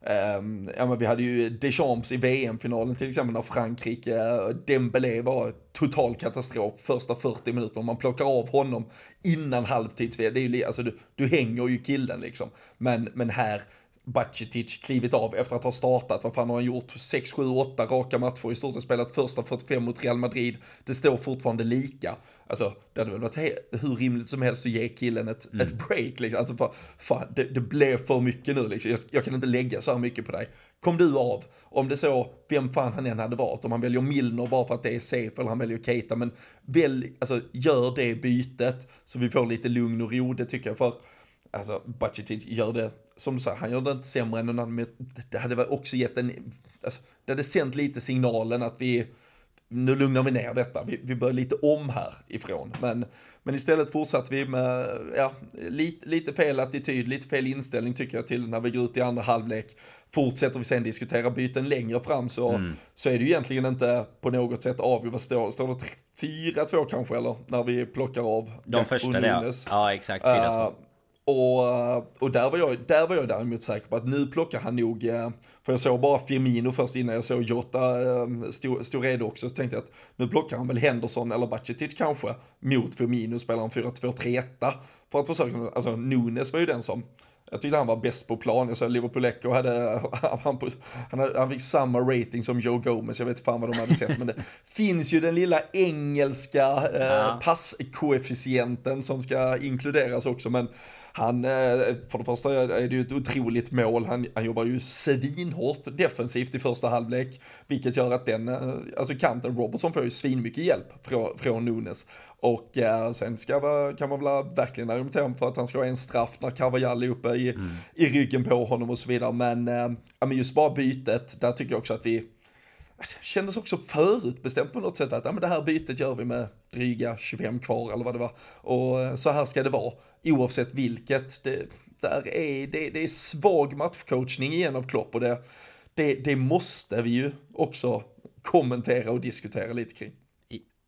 Um, ja men vi hade ju Deschamps i VM-finalen till exempel när Frankrike, eh, Dembélé var total katastrof första 40 minuter. Om man plockar av honom innan halvtids, det är ju, alltså du, du hänger ju killen liksom. Men, men här, Baccetic klivit av efter att ha startat, vad fan har han gjort, 6, 7, 8 raka matcher, i stort sett spelat första 45 mot Real Madrid, det står fortfarande lika. Alltså, det hade väl varit hur rimligt som helst att ge killen ett, mm. ett break liksom. Alltså, för, fan, det, det, blev för mycket nu liksom. Jag, jag, kan inte lägga så här mycket på dig. Kom du av, om det så, vem fan han än hade varit, om han väljer Milner bara för att det är safe, eller han väljer Keita, men välj, alltså gör det bytet så vi får lite lugn och ro, det tycker jag, för alltså Baccetic gör det, som du sa, han gör det inte sämre än någon annan, det hade väl också gett en, alltså, det hade sänt lite signalen att vi, nu lugnar vi ner detta, vi, vi börjar lite om här ifrån. Men, men istället fortsatte vi med, ja, lite, lite fel attityd, lite fel inställning tycker jag till när vi går ut i andra halvlek. Fortsätter vi sen diskutera byten längre fram så, mm. så är det ju egentligen inte på något sätt avgjort. Vad står, står det 4-2 kanske eller? När vi plockar av De första det, ja. exakt 4-2. Uh, och, och där, var jag, där var jag däremot säker på att nu plockar han nog, eh, för jag såg bara Firmino först innan jag såg Jota eh, stod, redo också, så tänkte jag att nu plockar han väl Henderson eller Bacetic kanske mot Firmino, spelar en 4-2-3-1 för att försöka, alltså Nunes var ju den som jag tyckte han var bäst på plan. Jag såg Liverpool Echo hade, han, han, han fick samma rating som Joe Gomez. Jag vet fan vad de hade sett. men det finns ju den lilla engelska eh, passkoefficienten som ska inkluderas också. Men han, eh, för det första är det ju ett otroligt mål, han, han jobbar ju svinhårt defensivt i första halvlek, vilket gör att den, eh, alltså kanten Robertson får ju svinmycket hjälp från, från Nunes. Och eh, sen ska, kan man väl verkligen argumentera för att han ska ha en straff när Carvajal är uppe i, mm. i ryggen på honom och så vidare. Men, eh, men just bara bytet, där tycker jag också att vi, kändes också förutbestämt på något sätt att ja, men det här bytet gör vi med dryga 25 kvar eller vad det var. Och eh, så här ska det vara, oavsett vilket. Det, där är, det, det är svag matchcoachning igen av Klopp och det, det, det måste vi ju också kommentera och diskutera lite kring.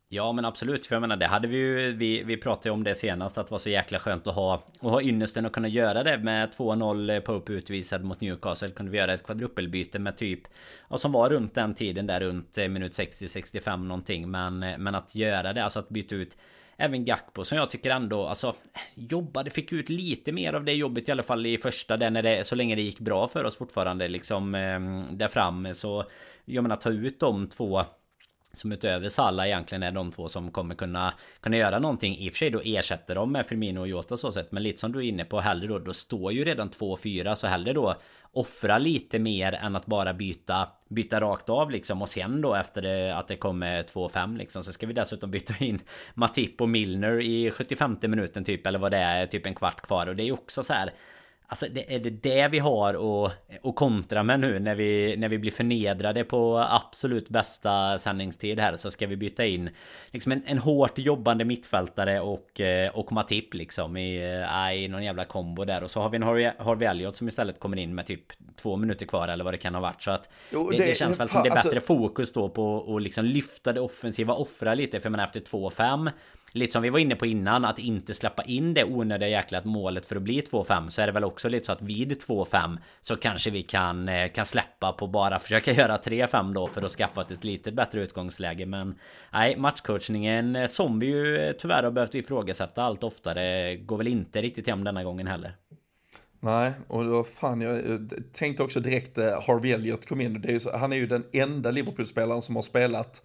Ja men absolut, för jag menar det hade vi ju Vi, vi pratade ju om det senast Att det var så jäkla skönt att ha Och ha ynnesten att kunna göra det med 2-0 Pope utvisad mot Newcastle. Kunde vi göra ett kvadrupelbyte med typ Ja som var runt den tiden där runt eh, minut 60-65 någonting. Men, eh, men att göra det, alltså att byta ut Även Gakpo som jag tycker ändå alltså Jobbade, fick ut lite mer av det jobbet i alla fall i första där när det, Så länge det gick bra för oss fortfarande liksom eh, Där framme. Så Jag menar ta ut de två som utöver Salla egentligen är de två som kommer kunna Kunna göra någonting I och för sig då ersätter de med Firmino och Jota så sett. Men lite som du är inne på hellre då Då står ju redan 2-4 så hellre då Offra lite mer än att bara byta Byta rakt av liksom och sen då efter det, att det kommer 2-5 liksom Så ska vi dessutom byta in Matip och Milner i 75 minuten typ Eller vad det är typ en kvart kvar och det är ju också så här Alltså det, är det det vi har att, att kontra med nu när vi, när vi blir förnedrade på absolut bästa sändningstid här så ska vi byta in liksom en, en hårt jobbande mittfältare och, eh, och Matip liksom i, äh, i någon jävla kombo där. Och så har vi en Harvey, Harvey Elliot som istället kommer in med typ två minuter kvar eller vad det kan ha varit. Så att jo, det, det, det, känns väl som det är bättre alltså, fokus då på att liksom lyfta det offensiva offra lite. För man efter 2-5 lite som vi var inne på innan, att inte släppa in det onödiga jäkla målet för att bli 2-5 så är det väl också lite så att vid 2-5 så kanske vi kan, eh, kan släppa på bara försöka göra 3-5 då för att skaffa ett lite bättre utgångsläge. Men nej, matchcoachningen eh, som vi ju eh, tyvärr har behövt ifrågasätta allt oftare går väl inte riktigt hem denna gången heller. Nej, och då fan jag tänkte också direkt Harvey Elliot kom in. Det är så, han är ju den enda Liverpool-spelaren som har spelat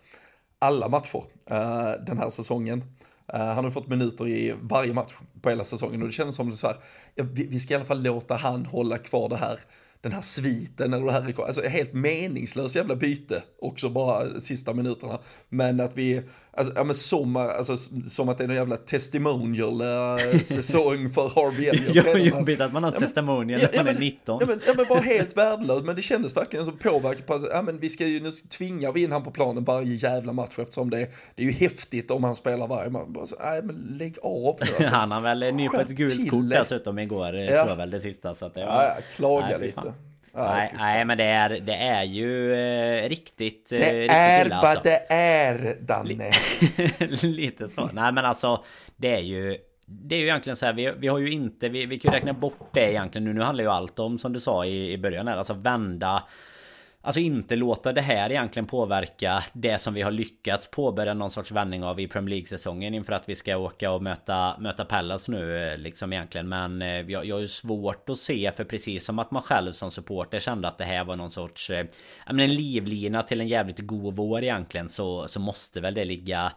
alla matcher uh, den här säsongen. Eh, han har fått minuter i varje match på hela säsongen och det kändes som det så här, ja, vi, vi, ska i alla fall låta han hålla kvar det här den här sviten eller det här, alltså helt meningslöst jävla byte också bara sista minuterna. Men att vi, alltså, ja men som, alltså, som att det är någon jävla testimonial äh, säsong för Harvey Elliot. Jobbigt att man har ja, testimonial när ja, man är 19. Ja men, ja men bara helt värdelöst, men det kändes verkligen som påverkan på, ja men vi ska ju, nu tvingar vi in han på planen varje jävla match eftersom det, det är ju häftigt om han spelar varje match. Bara så, nej men lägg av nu alltså. Han har väl nyp ett gult kort dessutom igår, ja. tror jag väl det sista. Så att det var, ja, klaga nej, lite. Ja, nej, nej, men det är, det är ju eh, riktigt eh, Det riktigt är illa, vad alltså. det är, Danne. Lite så. Nej, men alltså, det är ju... Det är ju egentligen så här, vi, vi har ju inte, vi, vi kan ju räkna bort det egentligen nu. Nu handlar ju allt om, som du sa i, i början här, alltså vända Alltså inte låta det här egentligen påverka det som vi har lyckats påbörja någon sorts vändning av i Premier League-säsongen inför att vi ska åka och möta, möta Pallas nu eh, liksom egentligen. Men eh, jag, jag har ju svårt att se för precis som att man själv som supporter kände att det här var någon sorts eh, Ja men en livlina till en jävligt god vår egentligen så, så måste väl det ligga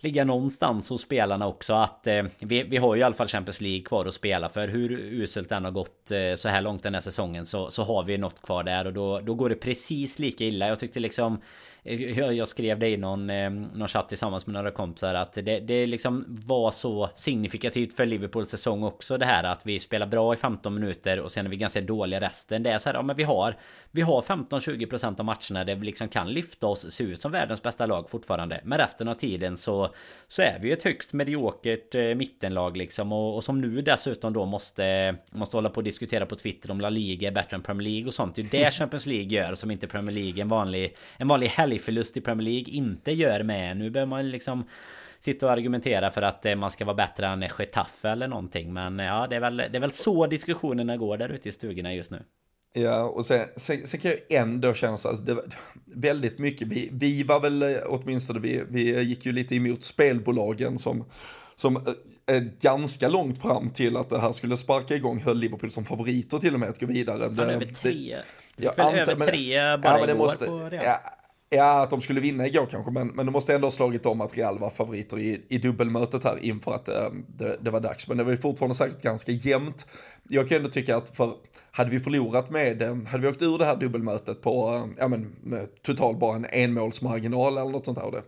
ligga någonstans hos spelarna också att eh, vi, vi har ju i alla fall Champions League kvar att spela för hur uselt den har gått eh, så här långt den här säsongen så, så har vi något kvar där och då, då går det precis lika illa. Jag tyckte liksom eh, jag skrev det i någon, eh, någon chatt tillsammans med några kompisar att det, det liksom var så signifikativt för Liverpools säsong också det här att vi spelar bra i 15 minuter och sen är vi ganska dåliga resten. Det är så här, ja men vi har Vi har 15-20% av matcherna där vi liksom kan lyfta oss, se ut som världens bästa lag fortfarande. Men resten av tiden så så är vi ett högst mediokert eh, mittenlag liksom och, och, som nu dessutom då måste Måste hålla på och diskutera på Twitter om La Liga är bättre än Premier League och sånt. Det är det Champions League gör som inte Premier League en vanlig En vanlig helg helgförlust i Premier League inte gör med. Nu behöver man liksom sitta och argumentera för att eh, man ska vara bättre än Getafe eller någonting. Men ja, det är väl, det är väl så diskussionerna går där ute i stugorna just nu. Ja, och sen, sen, sen kan jag ändå känna så alltså, det var väldigt mycket, vi, vi var väl eh, åtminstone, vi, vi gick ju lite emot spelbolagen som, som eh, är ganska långt fram till att det här skulle sparka igång, höll Liverpool som favoriter till och med att gå vidare. Fan, det, över tre. Det, det ja, över tre bara ja, igår måste, på Real. Ja, Ja, att de skulle vinna igår kanske, men, men de måste ändå ha slagit om att Real var favoriter i, i dubbelmötet här inför att äh, det, det, var dags. Men det var ju fortfarande säkert ganska jämnt. Jag kan ändå tycka att för, hade vi förlorat med, eh, hade vi åkt ur det här dubbelmötet på, äh, ja men med totalt bara en enmålsmarginal eller något sånt här, och det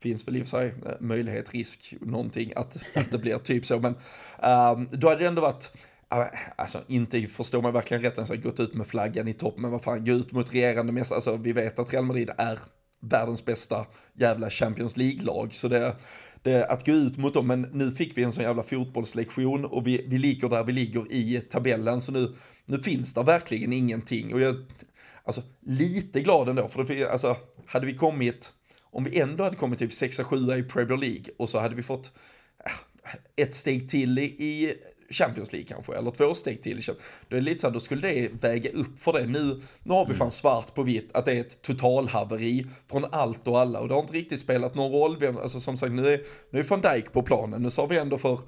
finns väl i och för sig möjlighet, risk, någonting att, att det blir typ så, men då hade det ändå varit Alltså inte förstår man verkligen rätt, alltså, gått ut med flaggan i topp, men vad fan, gå ut mot regerande mästare, alltså vi vet att Real Madrid är världens bästa jävla Champions League-lag, så det, det, att gå ut mot dem, men nu fick vi en sån jävla fotbollslektion och vi, vi ligger där vi ligger i tabellen, så nu, nu finns det verkligen ingenting. Och jag, alltså lite glad ändå, för det, alltså, hade vi kommit, om vi ändå hade kommit typ 6-7 i Premier League och så hade vi fått äh, ett steg till i, i Champions League kanske, eller två steg till. Då är det lite så här, då skulle det väga upp för det. Nu, nu har vi mm. fan svart på vitt att det är ett totalhaveri från allt och alla och det har inte riktigt spelat någon roll. Vi, alltså som sagt, nu är, nu är van Dijk på planen. Nu sa vi ändå för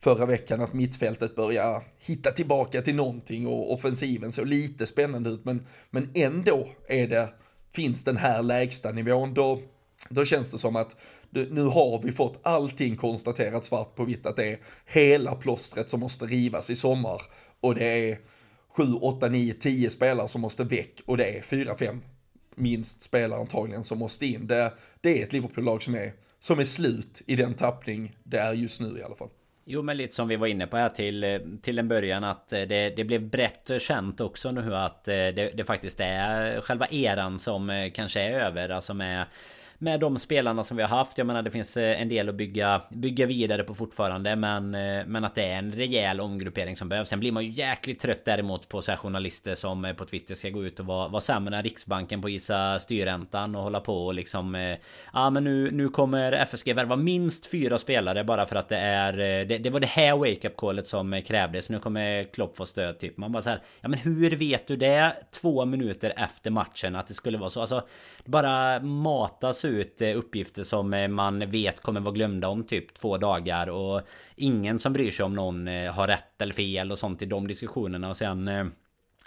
förra veckan att mittfältet börjar hitta tillbaka till någonting och offensiven såg lite spännande ut, men, men ändå är det, finns den här lägsta nivån, då, då känns det som att nu har vi fått allting konstaterat svart på vitt att det är hela plåstret som måste rivas i sommar och det är 7, 8, 9, 10 spelare som måste väck och det är 4, 5 minst spelare antagligen som måste in. Det, det är ett Liverpool-lag som är, som är slut i den tappning det är just nu i alla fall. Jo men lite som vi var inne på här till, eh, till en början att eh, det, det blev brett känt också nu att eh, det, det faktiskt är själva eran som kanske är över. Alltså med med de spelarna som vi har haft. Jag menar det finns eh, en del att bygga, bygga vidare på fortfarande. Men, eh, men att det är en rejäl omgruppering som behövs. Sen blir man ju jäkligt trött däremot på så här journalister som eh, på Twitter ska gå ut och vara, vara sämre än Riksbanken på gissa styrräntan och hålla på och liksom... Ja men nu, nu kommer FSG värva minst fyra spelare bara för att det är... Det, det var det här wake-up callet som krävdes. Nu kommer Klopp få stöd typ. Man bara så här, Ja men hur vet du det två minuter efter matchen att det skulle vara så? Alltså... Bara matas ut eh, uppgifter som eh, man vet kommer vara glömda om typ två dagar och ingen som bryr sig om någon eh, har rätt eller fel och sånt i de diskussionerna och sen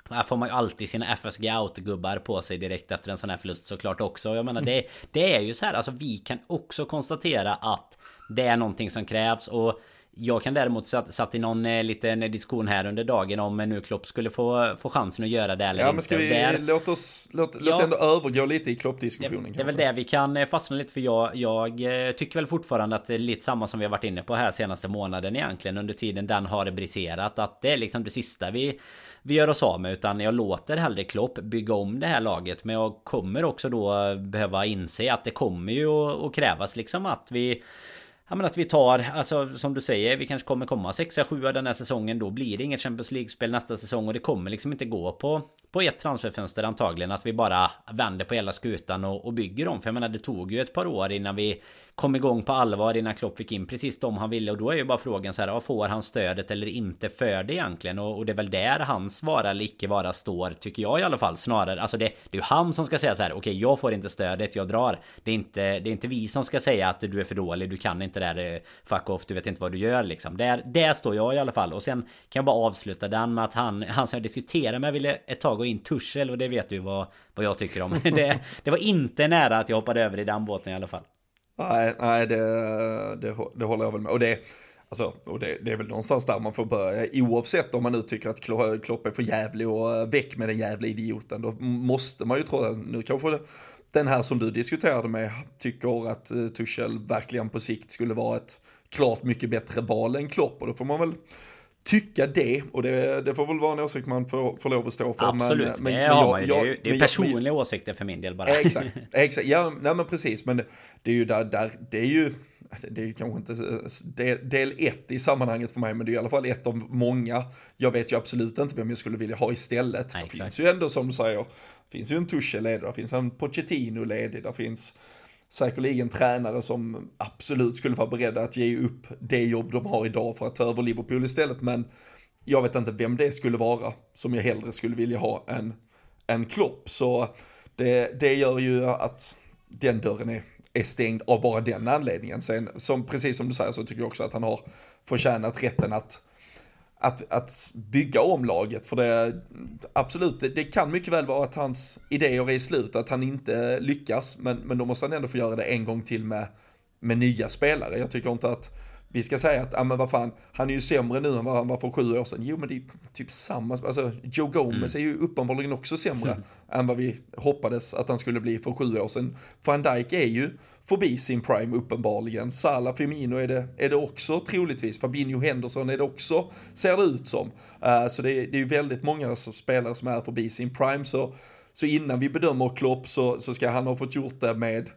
här får man ju alltid sina FSG out-gubbar på sig direkt efter en sån här förlust såklart också. Jag menar det, det är ju så här, alltså vi kan också konstatera att det är någonting som krävs och jag kan däremot satt, satt i någon eh, liten diskussion här under dagen om nu Klopp skulle få, få chansen att göra det eller ja, inte. men ska vi, där, låt oss, låt, ja, låt ändå övergå lite i Klopp-diskussionen. Det, det är väl det vi kan eh, fastna lite för jag, jag eh, tycker väl fortfarande att det är lite samma som vi har varit inne på här senaste månaden egentligen under tiden den har briserat. Att det är liksom det sista vi vi gör oss av med utan jag låter hellre Klopp bygga om det här laget men jag kommer också då behöva inse att det kommer ju att krävas liksom att vi Ja men att vi tar, alltså som du säger, vi kanske kommer komma 6-7 den här säsongen. Då blir det inget Champions League-spel nästa säsong och det kommer liksom inte gå på, på ett transferfönster antagligen. Att vi bara vänder på hela skutan och, och bygger om. För jag menar det tog ju ett par år innan vi kom igång på allvar innan Klopp fick in precis de han ville och då är ju bara frågan så här, ja får han stödet eller inte för det egentligen? Och, och det är väl där hans vara eller icke vara står, tycker jag i alla fall snarare. Alltså det, det är ju han som ska säga så här, okej, okay, jag får inte stödet, jag drar. Det är inte, det är inte vi som ska säga att du är för dålig, du kan inte det här, eh, fuck off, du vet inte vad du gör liksom. Där, där står jag i alla fall. Och sen kan jag bara avsluta den med att han, han som jag diskuterade med ville ett tag gå in Tursel och det vet du vad, vad jag tycker om. det, det var inte nära att jag hoppade över i den båten i alla fall. Nej, nej det, det, det håller jag väl med. Och det, Alltså, och det, det, är väl någonstans där man får börja, oavsett om man nu tycker att Klopp är för jävlig och eh, väck med den jävla idioten, då måste man ju tro att nu kanske den här som du diskuterade med tycker att uh, Tuchel verkligen på sikt skulle vara ett klart mycket bättre val än Klopp och då får man väl tycka det och det, det får väl vara en åsikt man får, får lov att stå för. Absolut, men, men, det men, har man ju. Jag, det är ju det är personliga jag, åsikter för min del bara. Exakt, exakt. Ja, nej men precis. Men det är ju där, där det är ju, det är ju kanske inte del, del ett i sammanhanget för mig, men det är i alla fall ett av många. Jag vet ju absolut inte vem jag skulle vilja ha istället. Nej, det finns ju ändå som du säger, det finns ju en Tuchel ledig, det finns en Pochettino ledig, det finns säkerligen tränare som absolut skulle vara beredda att ge upp det jobb de har idag för att ta över Liverpool istället. Men jag vet inte vem det skulle vara som jag hellre skulle vilja ha än, än Klopp. Så det, det gör ju att den dörren är, är stängd av bara den anledningen. Sen, som, precis som du säger så tycker jag också att han har förtjänat rätten att att, att bygga om laget. För det, absolut, det, det, kan mycket väl vara att hans idéer är slut, att han inte lyckas. Men, men då måste han ändå få göra det en gång till med, med nya spelare. Jag tycker inte att vi ska säga att, ja men vad fan, han är ju sämre nu än vad han var för sju år sedan. Jo men det är typ samma, alltså Joe Gomez mm. är ju uppenbarligen också sämre mm. än vad vi hoppades att han skulle bli för sju år sedan. Van Dijk är ju förbi sin prime uppenbarligen. Salah Firmino är det, är det också troligtvis. Fabinho Henderson är det också, ser det ut som. Uh, så det, det är ju väldigt många spelare som är förbi sin prime. Så, så innan vi bedömer Klopp så, så ska han ha fått gjort det med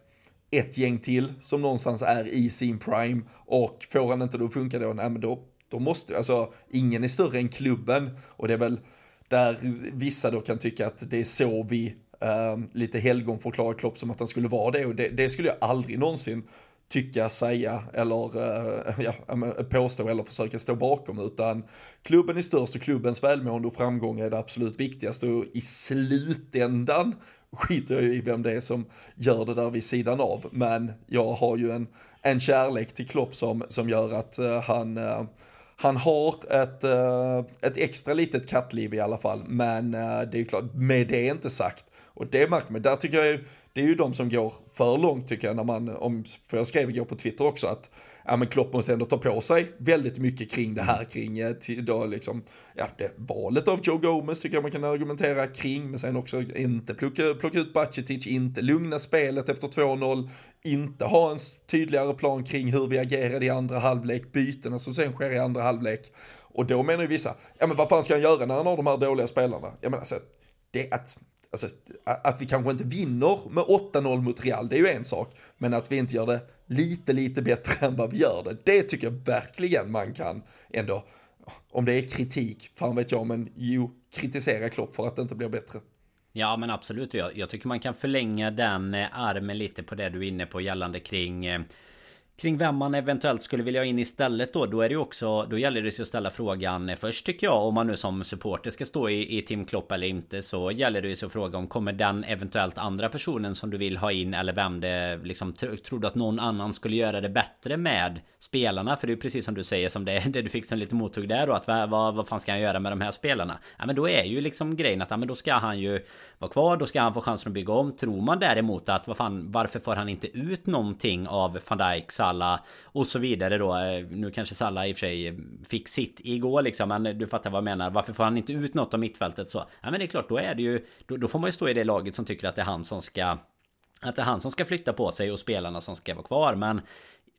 ett gäng till som någonstans är i sin prime. Och får han inte då funka då, nej men då, då måste, alltså ingen är större än klubben. Och det är väl där vissa då kan tycka att det är så vi uh, lite helgon förklarar Klopp som att han skulle vara det. Och det, det skulle jag aldrig någonsin tycka, säga eller uh, ja, påstå eller försöka stå bakom. Utan klubben är störst och klubbens välmående och framgång är det absolut viktigaste. Och i slutändan skiter jag ju i vem det är som gör det där vid sidan av. Men jag har ju en, en kärlek till Klopp som, som gör att uh, han, uh, han har ett, uh, ett extra litet kattliv i alla fall. Men det är ju klart, med det inte sagt. Och det märker man, där tycker jag det är ju de som går för långt tycker jag när man, om, för jag skrev igår på Twitter också att ja, men Klopp måste ändå ta på sig väldigt mycket kring det här, kring eh, till, då liksom, ja, det valet av Joe Gomez tycker jag man kan argumentera kring, men sen också inte plocka, plocka ut Bacetic, inte lugna spelet efter 2-0, inte ha en tydligare plan kring hur vi agerade i andra halvlek, bytena som sen sker i andra halvlek. Och då menar ju vissa, ja men vad fan ska han göra när han har de här dåliga spelarna? Jag menar alltså, det att Alltså, att vi kanske inte vinner med 8-0 mot Real, det är ju en sak. Men att vi inte gör det lite, lite bättre än vad vi gör det, det tycker jag verkligen man kan ändå, om det är kritik, fan vet jag, men jo, kritisera Klopp för att det inte blir bättre. Ja men absolut, jag, jag tycker man kan förlänga den eh, armen lite på det du är inne på gällande kring eh, Kring vem man eventuellt skulle vilja ha in istället då Då är det ju också Då gäller det ju att ställa frågan eh, Först tycker jag om man nu som supporter ska stå i, i Tim Klopp eller inte Så gäller det ju att fråga om Kommer den eventuellt andra personen som du vill ha in Eller vem det liksom Tror du att någon annan skulle göra det bättre med Spelarna? För det är ju precis som du säger Som det, det du fick som lite mottog där då Att vad, vad, vad fan ska han göra med de här spelarna? Ja men då är ju liksom grejen att Ja men då ska han ju Vara kvar Då ska han få chansen att bygga om. Tror man däremot att vad fan Varför får han inte ut någonting av van Dijk Salla och så vidare då. Eh, nu kanske Salla i och för sig fick sitt igår liksom, men du fattar vad jag menar. Varför får han inte ut något av mittfältet så? Ja men det är klart, då är det ju... Då, då får man ju stå i det laget som tycker att det är han som ska att det är han som ska flytta på sig och spelarna som ska vara kvar. Men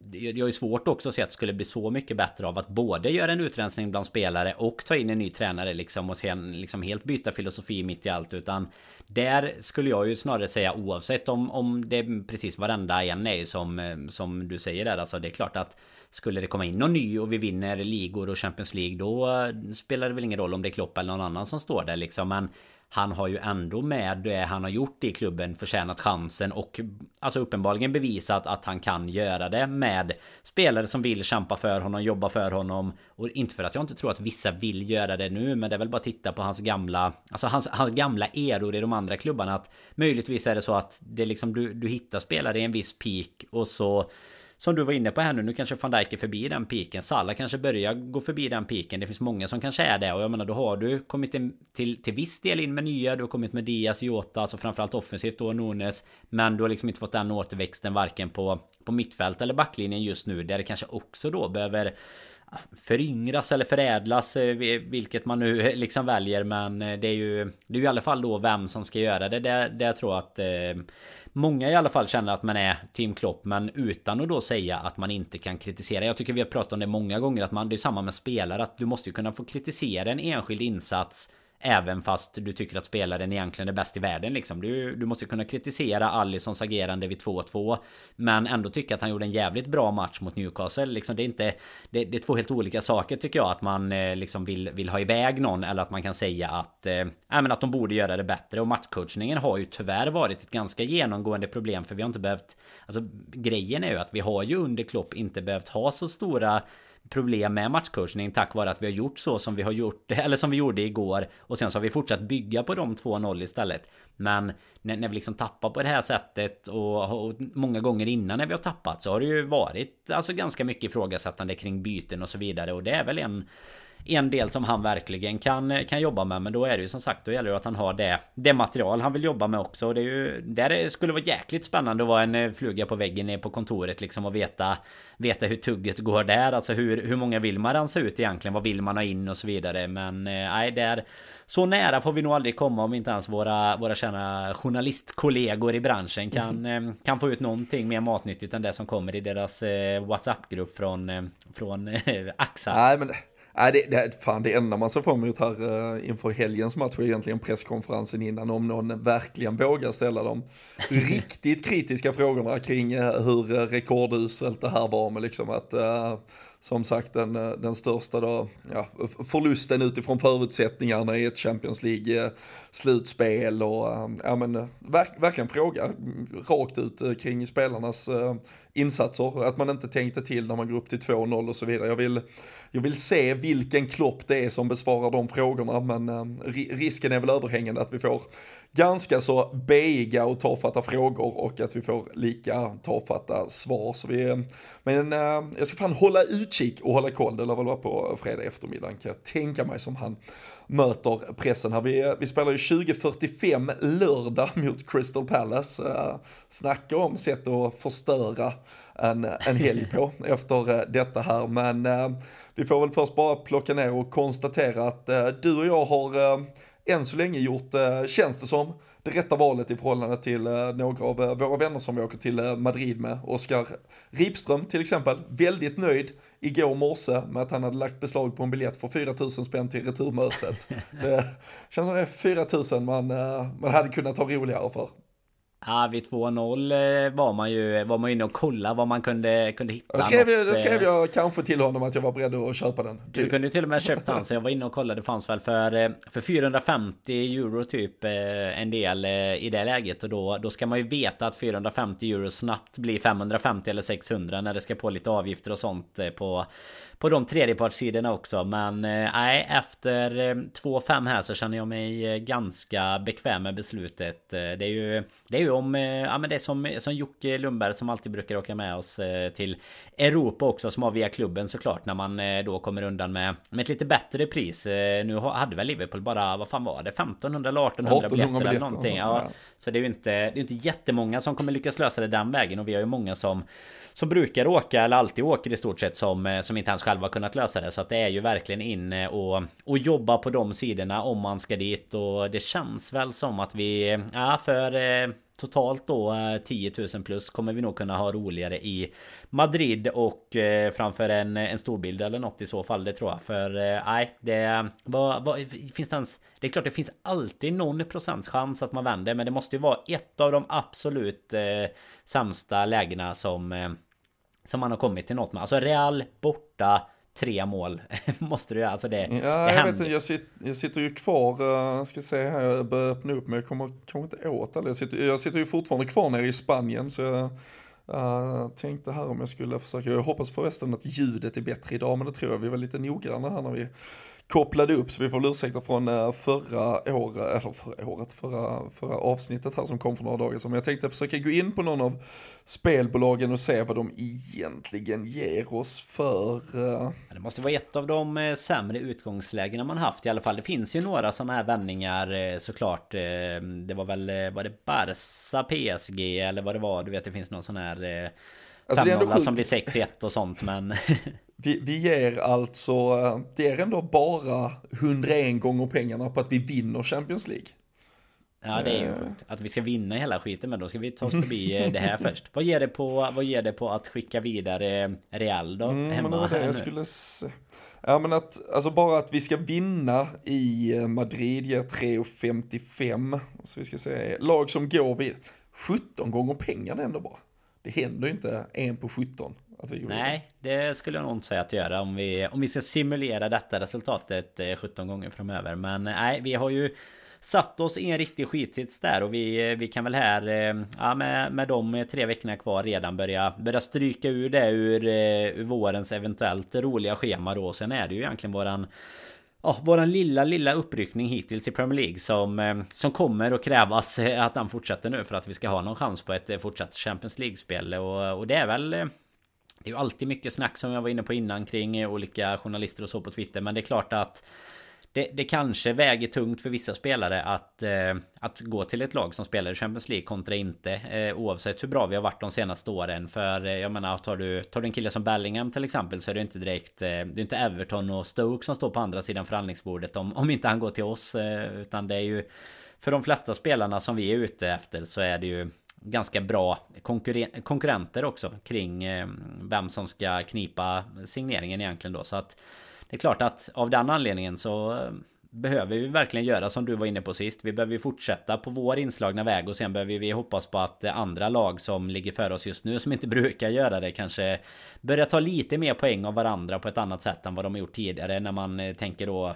det är ju svårt också att se att det skulle bli så mycket bättre av att både göra en utrensning bland spelare och ta in en ny tränare liksom och sen liksom helt byta filosofi mitt i allt. Utan där skulle jag ju snarare säga oavsett om, om det precis varenda en är som, som du säger där alltså det är klart att skulle det komma in någon ny och vi vinner ligor och Champions League då spelar det väl ingen roll om det är Klopp eller någon annan som står där liksom. Men han har ju ändå med det han har gjort i klubben förtjänat chansen och alltså uppenbarligen bevisat att han kan göra det med spelare som vill kämpa för honom, jobba för honom. Och inte för att jag inte tror att vissa vill göra det nu men det är väl bara att titta på hans gamla alltså hans, hans gamla eror i de andra klubbarna. Att möjligtvis är det så att det liksom du, du hittar spelare i en viss peak och så som du var inne på här nu, nu kanske van Dijk är förbi den piken. Salah kanske börjar gå förbi den piken. Det finns många som kanske är det. Och jag menar, då har du kommit in till, till viss del in med nya. Du har kommit med Diaz, Jota, alltså framförallt offensivt då, Nunes. Men du har liksom inte fått den återväxten varken på, på mittfält eller backlinjen just nu. Där det kanske också då behöver föryngras eller förädlas eh, vilket man nu liksom väljer men eh, det är ju det är ju i alla fall då vem som ska göra det där, där jag att eh, Många i alla fall känner att man är Team Klopp men utan att då säga att man inte kan kritisera. Jag tycker vi har pratat om det många gånger att man det är samma med spelare att du måste ju kunna få kritisera en enskild insats Även fast du tycker att spelaren egentligen är bäst i världen liksom. Du, du måste kunna kritisera Allisons agerande vid 2-2. Men ändå tycka att han gjorde en jävligt bra match mot Newcastle. Liksom, det, är inte, det, det är två helt olika saker tycker jag. Att man eh, liksom vill, vill ha iväg någon. Eller att man kan säga att, eh, men att de borde göra det bättre. Och matchcoachningen har ju tyvärr varit ett ganska genomgående problem. För vi har inte behövt... Alltså grejen är ju att vi har ju under Klopp inte behövt ha så stora problem med matchcoachning tack vare att vi har gjort så som vi har gjort eller som vi gjorde igår och sen så har vi fortsatt bygga på de 2-0 istället. Men när, när, vi liksom tappar på det här sättet och, och, många gånger innan när vi har tappat så har det ju varit alltså ganska mycket ifrågasättande kring byten och så vidare och det är väl en en del som han verkligen kan, kan jobba med. Men då är det ju som sagt Då gäller det att han har det Det material han vill jobba med också. Och det är ju Där skulle vara jäkligt spännande att vara en eh, fluga på väggen ner på kontoret liksom och veta Veta hur tugget går där. Alltså hur, hur många vill man rensa ut egentligen? Vad vill man ha in och så vidare? Men eh, nej där Så nära får vi nog aldrig komma om inte ens våra Våra kända journalistkollegor i branschen kan mm. Kan få ut någonting mer matnyttigt än det som kommer i deras WhatsApp-grupp från Från AXA. Nej men Nej, det, det, fan, det enda man ser fram emot här uh, inför helgens match är egentligen presskonferensen innan om någon verkligen vågar ställa de riktigt kritiska frågorna kring uh, hur uh, rekorduselt det här var med liksom att uh, som sagt den, eh, den största då, ja, förlusten utifrån förutsättningarna i ett Champions League-slutspel och eh, ja men eh, verk, verkligen fråga rakt ut kring spelarnas insatser, att man inte tänkte till när man går upp till 2-0 och så vidare. Jag vill jag vill se vilken klopp det är som besvarar de frågorna, men risken är väl överhängande att vi får ganska så beiga och tafatta frågor och att vi får lika tafatta svar. Så vi, men äh, jag ska fan hålla utkik och hålla koll, det lär väl vara på fredag eftermiddag kan jag tänka mig som han möter pressen här. Vi, vi spelar ju 2045 lördag mot Crystal Palace. Uh, snacka om sätt att förstöra en, en helg på efter uh, detta här. Men vi får väl först bara plocka ner och konstatera att du och jag har än så länge gjort, känns det som, det rätta valet i förhållande till några av våra vänner som vi åker till Madrid med. Oskar Ripström till exempel, väldigt nöjd igår morse med att han hade lagt beslag på en biljett för 4000 spänn till returmötet. det känns som det är 4000 man, man hade kunnat ha roligare för. Ja, vid 2-0 eh, var man ju var man inne och kollade vad man kunde, kunde hitta. Då skrev, något, jag, skrev eh, jag kanske till honom att jag var beredd att köpa den. Du kunde till och med köpt den, så jag var inne och kollade. Det fanns väl för, eh, för 450 euro typ en del i det läget. Och då, då ska man ju veta att 450 euro snabbt blir 550 eller 600 när det ska på lite avgifter och sånt på på de tredjepartssidorna också. Men eh, nej, efter 2-5 eh, här så känner jag mig eh, ganska bekväm med beslutet. Det är ju, det är ju om, ja men det är som, som Jocke Lundberg som alltid brukar åka med oss till Europa också som har via klubben såklart. När man då kommer undan med, med ett lite bättre pris. Nu hade väl Liverpool bara, vad fan var det? 1500 eller 1800 biljetter eller någonting. Ja, så det är ju inte, det är inte jättemånga som kommer lyckas lösa det den vägen. Och vi har ju många som som brukar åka eller alltid åker i stort sett som, som inte ens själva kunnat lösa det. Så att det är ju verkligen inne och, och jobba på de sidorna om man ska dit. Och det känns väl som att vi, ja för eh, totalt då eh, 10 000 plus kommer vi nog kunna ha roligare i Madrid och eh, framför en, en storbild eller något i så fall det tror jag för eh, nej det vad, vad, finns det ens Det är klart det finns alltid någon procents chans att man vänder men det måste ju vara ett av de absolut eh, sämsta lägena som eh, som man har kommit till något med alltså Real borta tre mål. Måste du alltså det. Ja, det jag händer. vet inte, jag, sitter, jag sitter ju kvar, uh, ska se här, jag börjar öppna upp men jag kommer kanske inte åt det. Jag sitter, jag sitter ju fortfarande kvar nere i Spanien så jag uh, tänkte här om jag skulle försöka, jag hoppas förresten att ljudet är bättre idag men det tror jag, vi var lite noggranna här när vi kopplade upp så vi får ursäkta från eh, förra året, eller förra året, förra, förra avsnittet här som kom för några dagar sedan. Men jag tänkte försöka gå in på någon av spelbolagen och se vad de egentligen ger oss för... Uh... Det måste vara ett av de eh, sämre utgångslägena man haft i alla fall. Det finns ju några sådana här vändningar såklart. Det var väl, var det Barca PSG eller vad det var? Du vet det finns någon sån här... Alltså Femnolla som blir 6-1 och sånt men... vi, vi ger alltså, det är ändå bara 101 gånger pengarna på att vi vinner Champions League. Ja det är ju eh. sjukt. Att vi ska vinna hela skiten men då ska vi ta oss förbi eh, det här först. Vad ger det på, vad ger det på att skicka vidare Real då? Mm, hemma men det var det jag skulle se. Ja men att, alltså bara att vi ska vinna i eh, Madrid ger 3,55. Så vi ska se, lag som går vid 17 gånger pengarna ändå bara. Det händer ju inte en på 17. Nej, det skulle jag nog inte säga att göra om vi, om vi ska simulera detta resultatet eh, 17 gånger framöver. Men eh, nej, vi har ju satt oss i en riktig skitsits där och vi, eh, vi kan väl här ja, med, med de tre veckorna kvar redan börja, börja stryka ur det ur, ur vårens eventuellt roliga schema då. Sen är det ju egentligen våran Ja, våran lilla, lilla uppryckning hittills i Premier League som, som kommer att krävas att den fortsätter nu för att vi ska ha någon chans på ett fortsatt Champions League-spel. Och, och det är väl det är ju alltid mycket snack som jag var inne på innan kring eh, olika journalister och så på Twitter. Men det är klart att det, det kanske väger tungt för vissa spelare att, eh, att gå till ett lag som spelar i Champions League kontra inte. Eh, oavsett hur bra vi har varit de senaste åren. För eh, jag menar, tar du, tar du en kille som Bellingham till exempel så är det inte direkt... Eh, det är inte Everton och Stoke som står på andra sidan förhandlingsbordet om, om inte han går till oss. Eh, utan det är ju... För de flesta spelarna som vi är ute efter så är det ju ganska bra konkurren konkurrenter också kring eh, vem som ska knipa signeringen egentligen då. Så att det är klart att av den anledningen så eh, behöver vi verkligen göra som du var inne på sist. Vi behöver fortsätta på vår inslagna väg och sen behöver vi hoppas på att andra lag som ligger före oss just nu som inte brukar göra det kanske börjar ta lite mer poäng av varandra på ett annat sätt än vad de har gjort tidigare när man eh, tänker då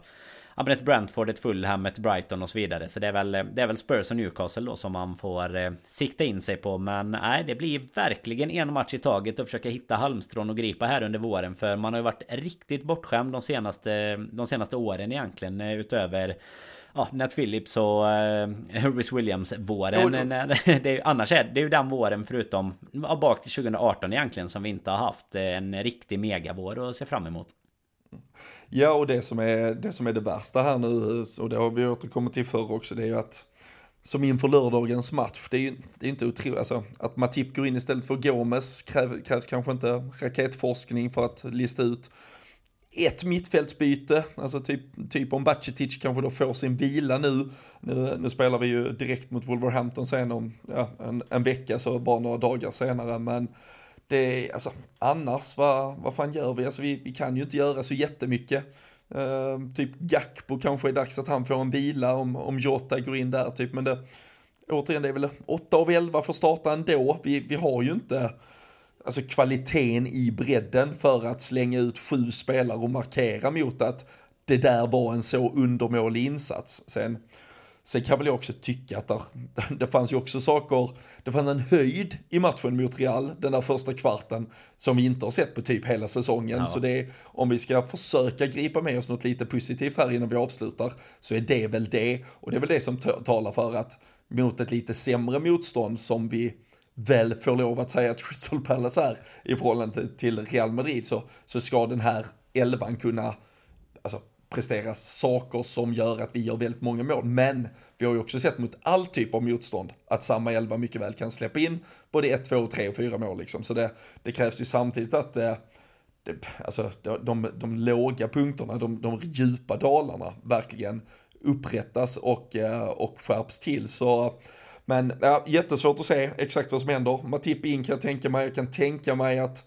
ja, men ett Brentford, ett Fulham, ett Brighton och så vidare. Så det är väl, det är väl Spurs och Newcastle då som man får eh, sikta in sig på. Men nej, det blir verkligen en match i taget och försöka hitta halmstrån och gripa här under våren. För man har ju varit riktigt bortskämd de senaste, de senaste åren egentligen. Eh, utöver ja, Nat Phillips och uh, Rhys Williams våren. Jo, det är, annars är det är ju den våren förutom ja, bak till 2018 egentligen som vi inte har haft en riktig megavår att se fram emot. Ja, och det som, är, det som är det värsta här nu, och det har vi återkommit till förr också, det är ju att som inför lördagens match, det är ju det är inte otroligt, alltså att Matip går in istället för Gomes kräv, krävs kanske inte raketforskning för att lista ut ett mittfältsbyte, alltså typ, typ om Bacetic kanske då får sin vila nu. nu. Nu spelar vi ju direkt mot Wolverhampton sen om ja, en, en vecka, så bara några dagar senare, men det, alltså annars, vad, vad fan gör vi? Alltså vi, vi kan ju inte göra så jättemycket. Uh, typ Gakpo kanske är dags att han får en vila om, om Jota går in där typ, men det, återigen det är väl 8 av 11 för starta ändå. Vi, vi har ju inte alltså kvaliteten i bredden för att slänga ut sju spelare och markera mot att det där var en så undermålig insats. Sen, sen kan väl jag också tycka att där, det fanns ju också saker, det fanns en höjd i matchen mot Real, den där första kvarten, som vi inte har sett på typ hela säsongen. Ja. Så det är, om vi ska försöka gripa med oss något lite positivt här innan vi avslutar, så är det väl det. Och det är väl det som talar för att mot ett lite sämre motstånd som vi väl får lov att säga att Crystal Palace är i förhållande till Real Madrid så, så ska den här elvan kunna alltså, prestera saker som gör att vi gör väldigt många mål. Men vi har ju också sett mot all typ av motstånd att samma elva mycket väl kan släppa in både ett, två, tre och 4 mål liksom. Så det, det krävs ju samtidigt att eh, det, alltså, de, de, de låga punkterna, de, de djupa dalarna verkligen upprättas och, eh, och skärps till. Så men ja, jättesvårt att se exakt vad som händer. Matip in kan jag tänka mig, jag kan tänka mig att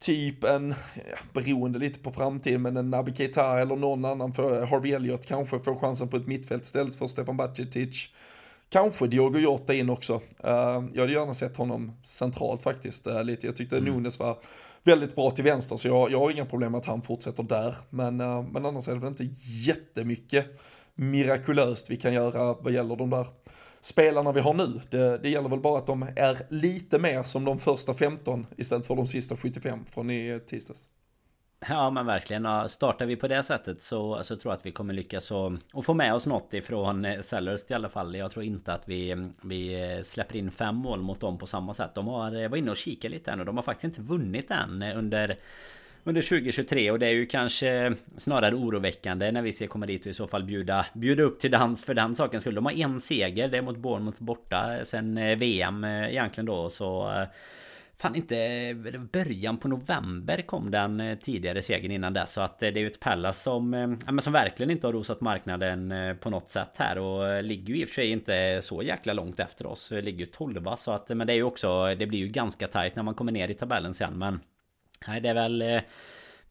typ en, ja, beroende lite på framtiden, men en Naby Keita eller någon annan, för Harvey Elliott kanske får chansen på ett mittfält istället för Stefan Bacetic. Kanske Diogo Jota in också. Uh, jag hade gärna sett honom centralt faktiskt. Uh, lite. Jag tyckte mm. Nunes var väldigt bra till vänster, så jag, jag har inga problem med att han fortsätter där. Men, uh, men annars är det väl inte jättemycket mirakulöst vi kan göra vad gäller de där spelarna vi har nu. Det, det gäller väl bara att de är lite mer som de första 15 istället för de sista 75 från i tisdags. Ja men verkligen. Startar vi på det sättet så, så tror jag att vi kommer lyckas och, och få med oss något ifrån eh, Sellers i alla fall. Jag tror inte att vi, vi släpper in fem mål mot dem på samma sätt. De har, jag var inne och kikade lite än och de har faktiskt inte vunnit än eh, under under 2023 och det är ju kanske snarare oroväckande när vi ska komma dit och i så fall bjuda, bjuda upp till dans för den sakens skull. De har en seger, det är mot Bournemouth borta sen eh, VM eh, egentligen då. Så eh, Fan inte början på november kom den tidigare segern innan dess. Så att det är ju ett Pallas som, ja, men som verkligen inte har rosat marknaden på något sätt här. Och ligger ju i och för sig inte så jäkla långt efter oss. Ligger ju 12 så att Men det är ju också Det blir ju ganska tajt när man kommer ner i tabellen sen men Nej det är väl eh,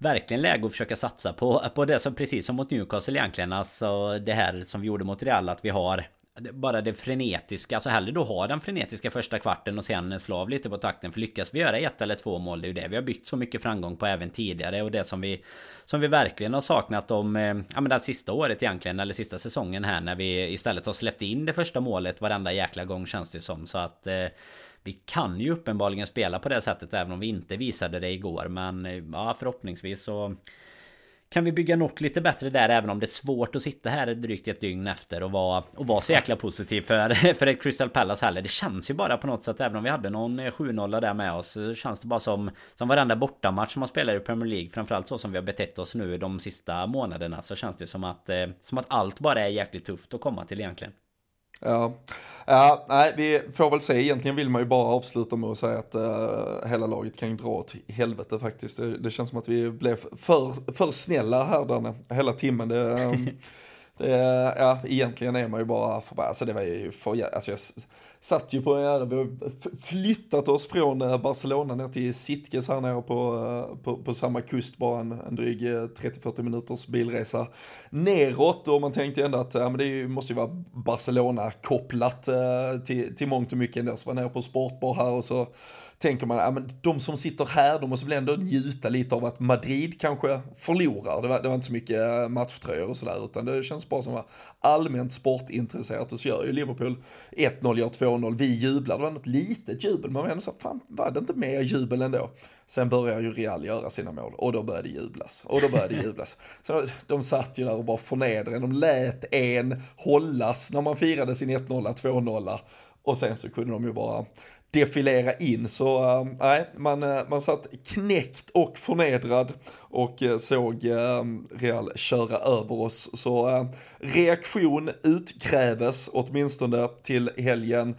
Verkligen läge att försöka satsa på, på det som precis som mot Newcastle egentligen Alltså det här som vi gjorde mot Real att vi har bara det frenetiska, alltså hellre då ha den frenetiska första kvarten och sen slå av lite på takten. För lyckas vi göra ett eller två mål, det är ju det vi har byggt så mycket framgång på även tidigare. Och det som vi, som vi verkligen har saknat om, eh, ja men det sista året egentligen, eller sista säsongen här när vi istället har släppt in det första målet varenda jäkla gång känns det som. Så att eh, vi kan ju uppenbarligen spela på det sättet även om vi inte visade det igår. Men eh, ja, förhoppningsvis så kan vi bygga något lite bättre där även om det är svårt att sitta här drygt ett dygn efter och vara, och vara så jäkla positiv för, för ett Crystal Palace heller. Det känns ju bara på något sätt även om vi hade någon eh, 7-0 där med oss så känns det bara som som varenda bortamatch som man spelar i Premier League framförallt så som vi har betett oss nu de sista månaderna så känns det som att eh, som att allt bara är jäkligt tufft att komma till egentligen. Ja ja, nej vi får väl se. Egentligen vill man ju bara avsluta med att säga att uh, hela laget kan ju dra åt helvete faktiskt. Det, det, känns som att vi blev för, för snälla här Danne, hela timmen. Det, um, det, ja, egentligen är man ju bara förbannad. alltså det var ju för, alltså jag satt ju på, ja, vi har flyttat oss från eh, Barcelona ner till Sitges här nere på, eh, på, på samma kust, bara en, en dryg 30-40 minuters bilresa neråt och man tänkte ändå att ja, men det måste ju vara Barcelona-kopplat till, till mångt och mycket ändå, så var jag nere på sportbar här och så tänker man, ja men de som sitter här, de måste väl ändå njuta lite av att Madrid kanske förlorar. Det var, det var inte så mycket eh, matchtröjor och sådär, utan det känns bara som att allmänt sportintresserat. Och så gör ju Liverpool 1-0, gör 2-0, vi jublar, det var något litet jubel, man var ändå så fan var det inte mer jubel ändå? Sen börjar ju Real göra sina mål och då började det jublas. Och då började det jublas. Så de satt ju där och bara förnedrade. De lät en hållas när man firade sin 1-0, 2-0. Och sen så kunde de ju bara defilera in. Så eh, nej, äh, man, eh, man satt knäckt och förnedrad och eh, såg äh, Real köra över oss. Så äh, reaktion utkräves åtminstone till helgen.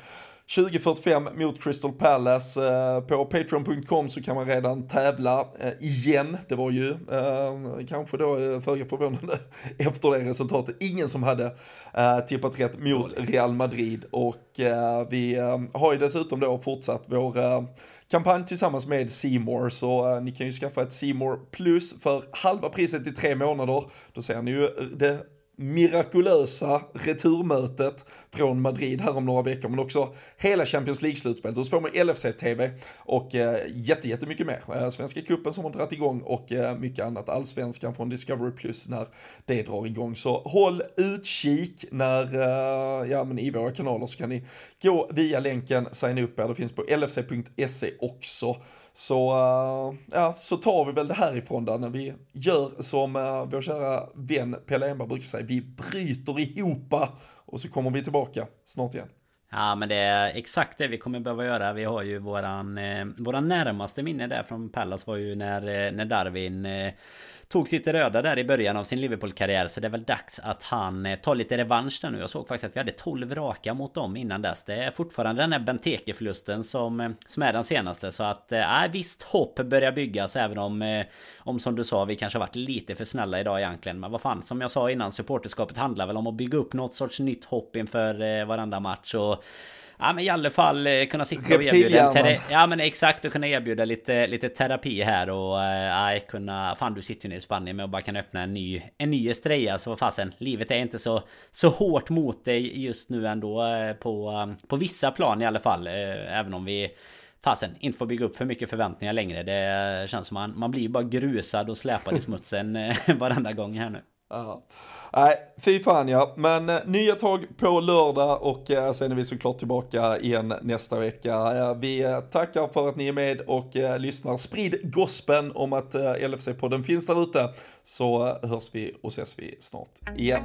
2045 mot Crystal Palace. Eh, på Patreon.com så kan man redan tävla eh, igen. Det var ju eh, kanske då föga förvånande efter det resultatet. Ingen som hade tippat rätt mot Real Madrid och vi har ju dessutom då fortsatt vår kampanj tillsammans med Seymour så ni kan ju skaffa ett Seymour plus för halva priset i tre månader. Då ser ni ju det mirakulösa returmötet från Madrid här om några veckor, men också hela Champions League-slutspelet. Och så får man LFC-TV och eh, jättemycket mer. Eh, Svenska cupen som har dragit igång och eh, mycket annat. Allsvenskan från Discovery Plus när det drar igång. Så håll utkik när, eh, ja men i våra kanaler så kan ni gå via länken, signa upp er. Det finns på lfc.se också. Så, uh, ja, så tar vi väl det härifrån där när vi gör som uh, vår kära vän Pelle Enberg brukar säga, vi bryter ihop och så kommer vi tillbaka snart igen. Ja men det är exakt det vi kommer behöva göra. Vi har ju våran, eh, våran närmaste minne där från Pallas var ju när, eh, när Darwin eh, tog sitt röda där i början av sin Liverpool-karriär Så det är väl dags att han eh, tar lite revansch där nu. Jag såg faktiskt att vi hade 12 raka mot dem innan dess. Det är fortfarande den här Benteke-förlusten som, eh, som är den senaste Så att, eh, visst hopp börjar byggas även om eh, Om som du sa, vi kanske har varit lite för snälla idag egentligen. Men vad fan, som jag sa innan, supporterskapet handlar väl om att bygga upp något sorts nytt hopp inför varenda match och Ja men i alla fall eh, kunna sitta och erbjuda Ja men exakt och kunna erbjuda lite, lite terapi här och äh, kunna Fan du sitter ju nere i Spanien med och bara kan öppna en ny En ny Estrella så fasen Livet är inte så Så hårt mot dig just nu ändå på På vissa plan i alla fall Även om vi Fasen, inte får bygga upp för mycket förväntningar längre. Det känns som man, man blir bara grusad och släpad i smutsen varenda gång här nu. Ja. Nej, fy fan ja. Men eh, nya tag på lördag och eh, sen är vi såklart tillbaka igen nästa vecka. Vi eh, tackar för att ni är med och eh, lyssnar. Sprid gospen om att eh, LFC-podden finns där ute. Så hörs vi och ses vi snart igen.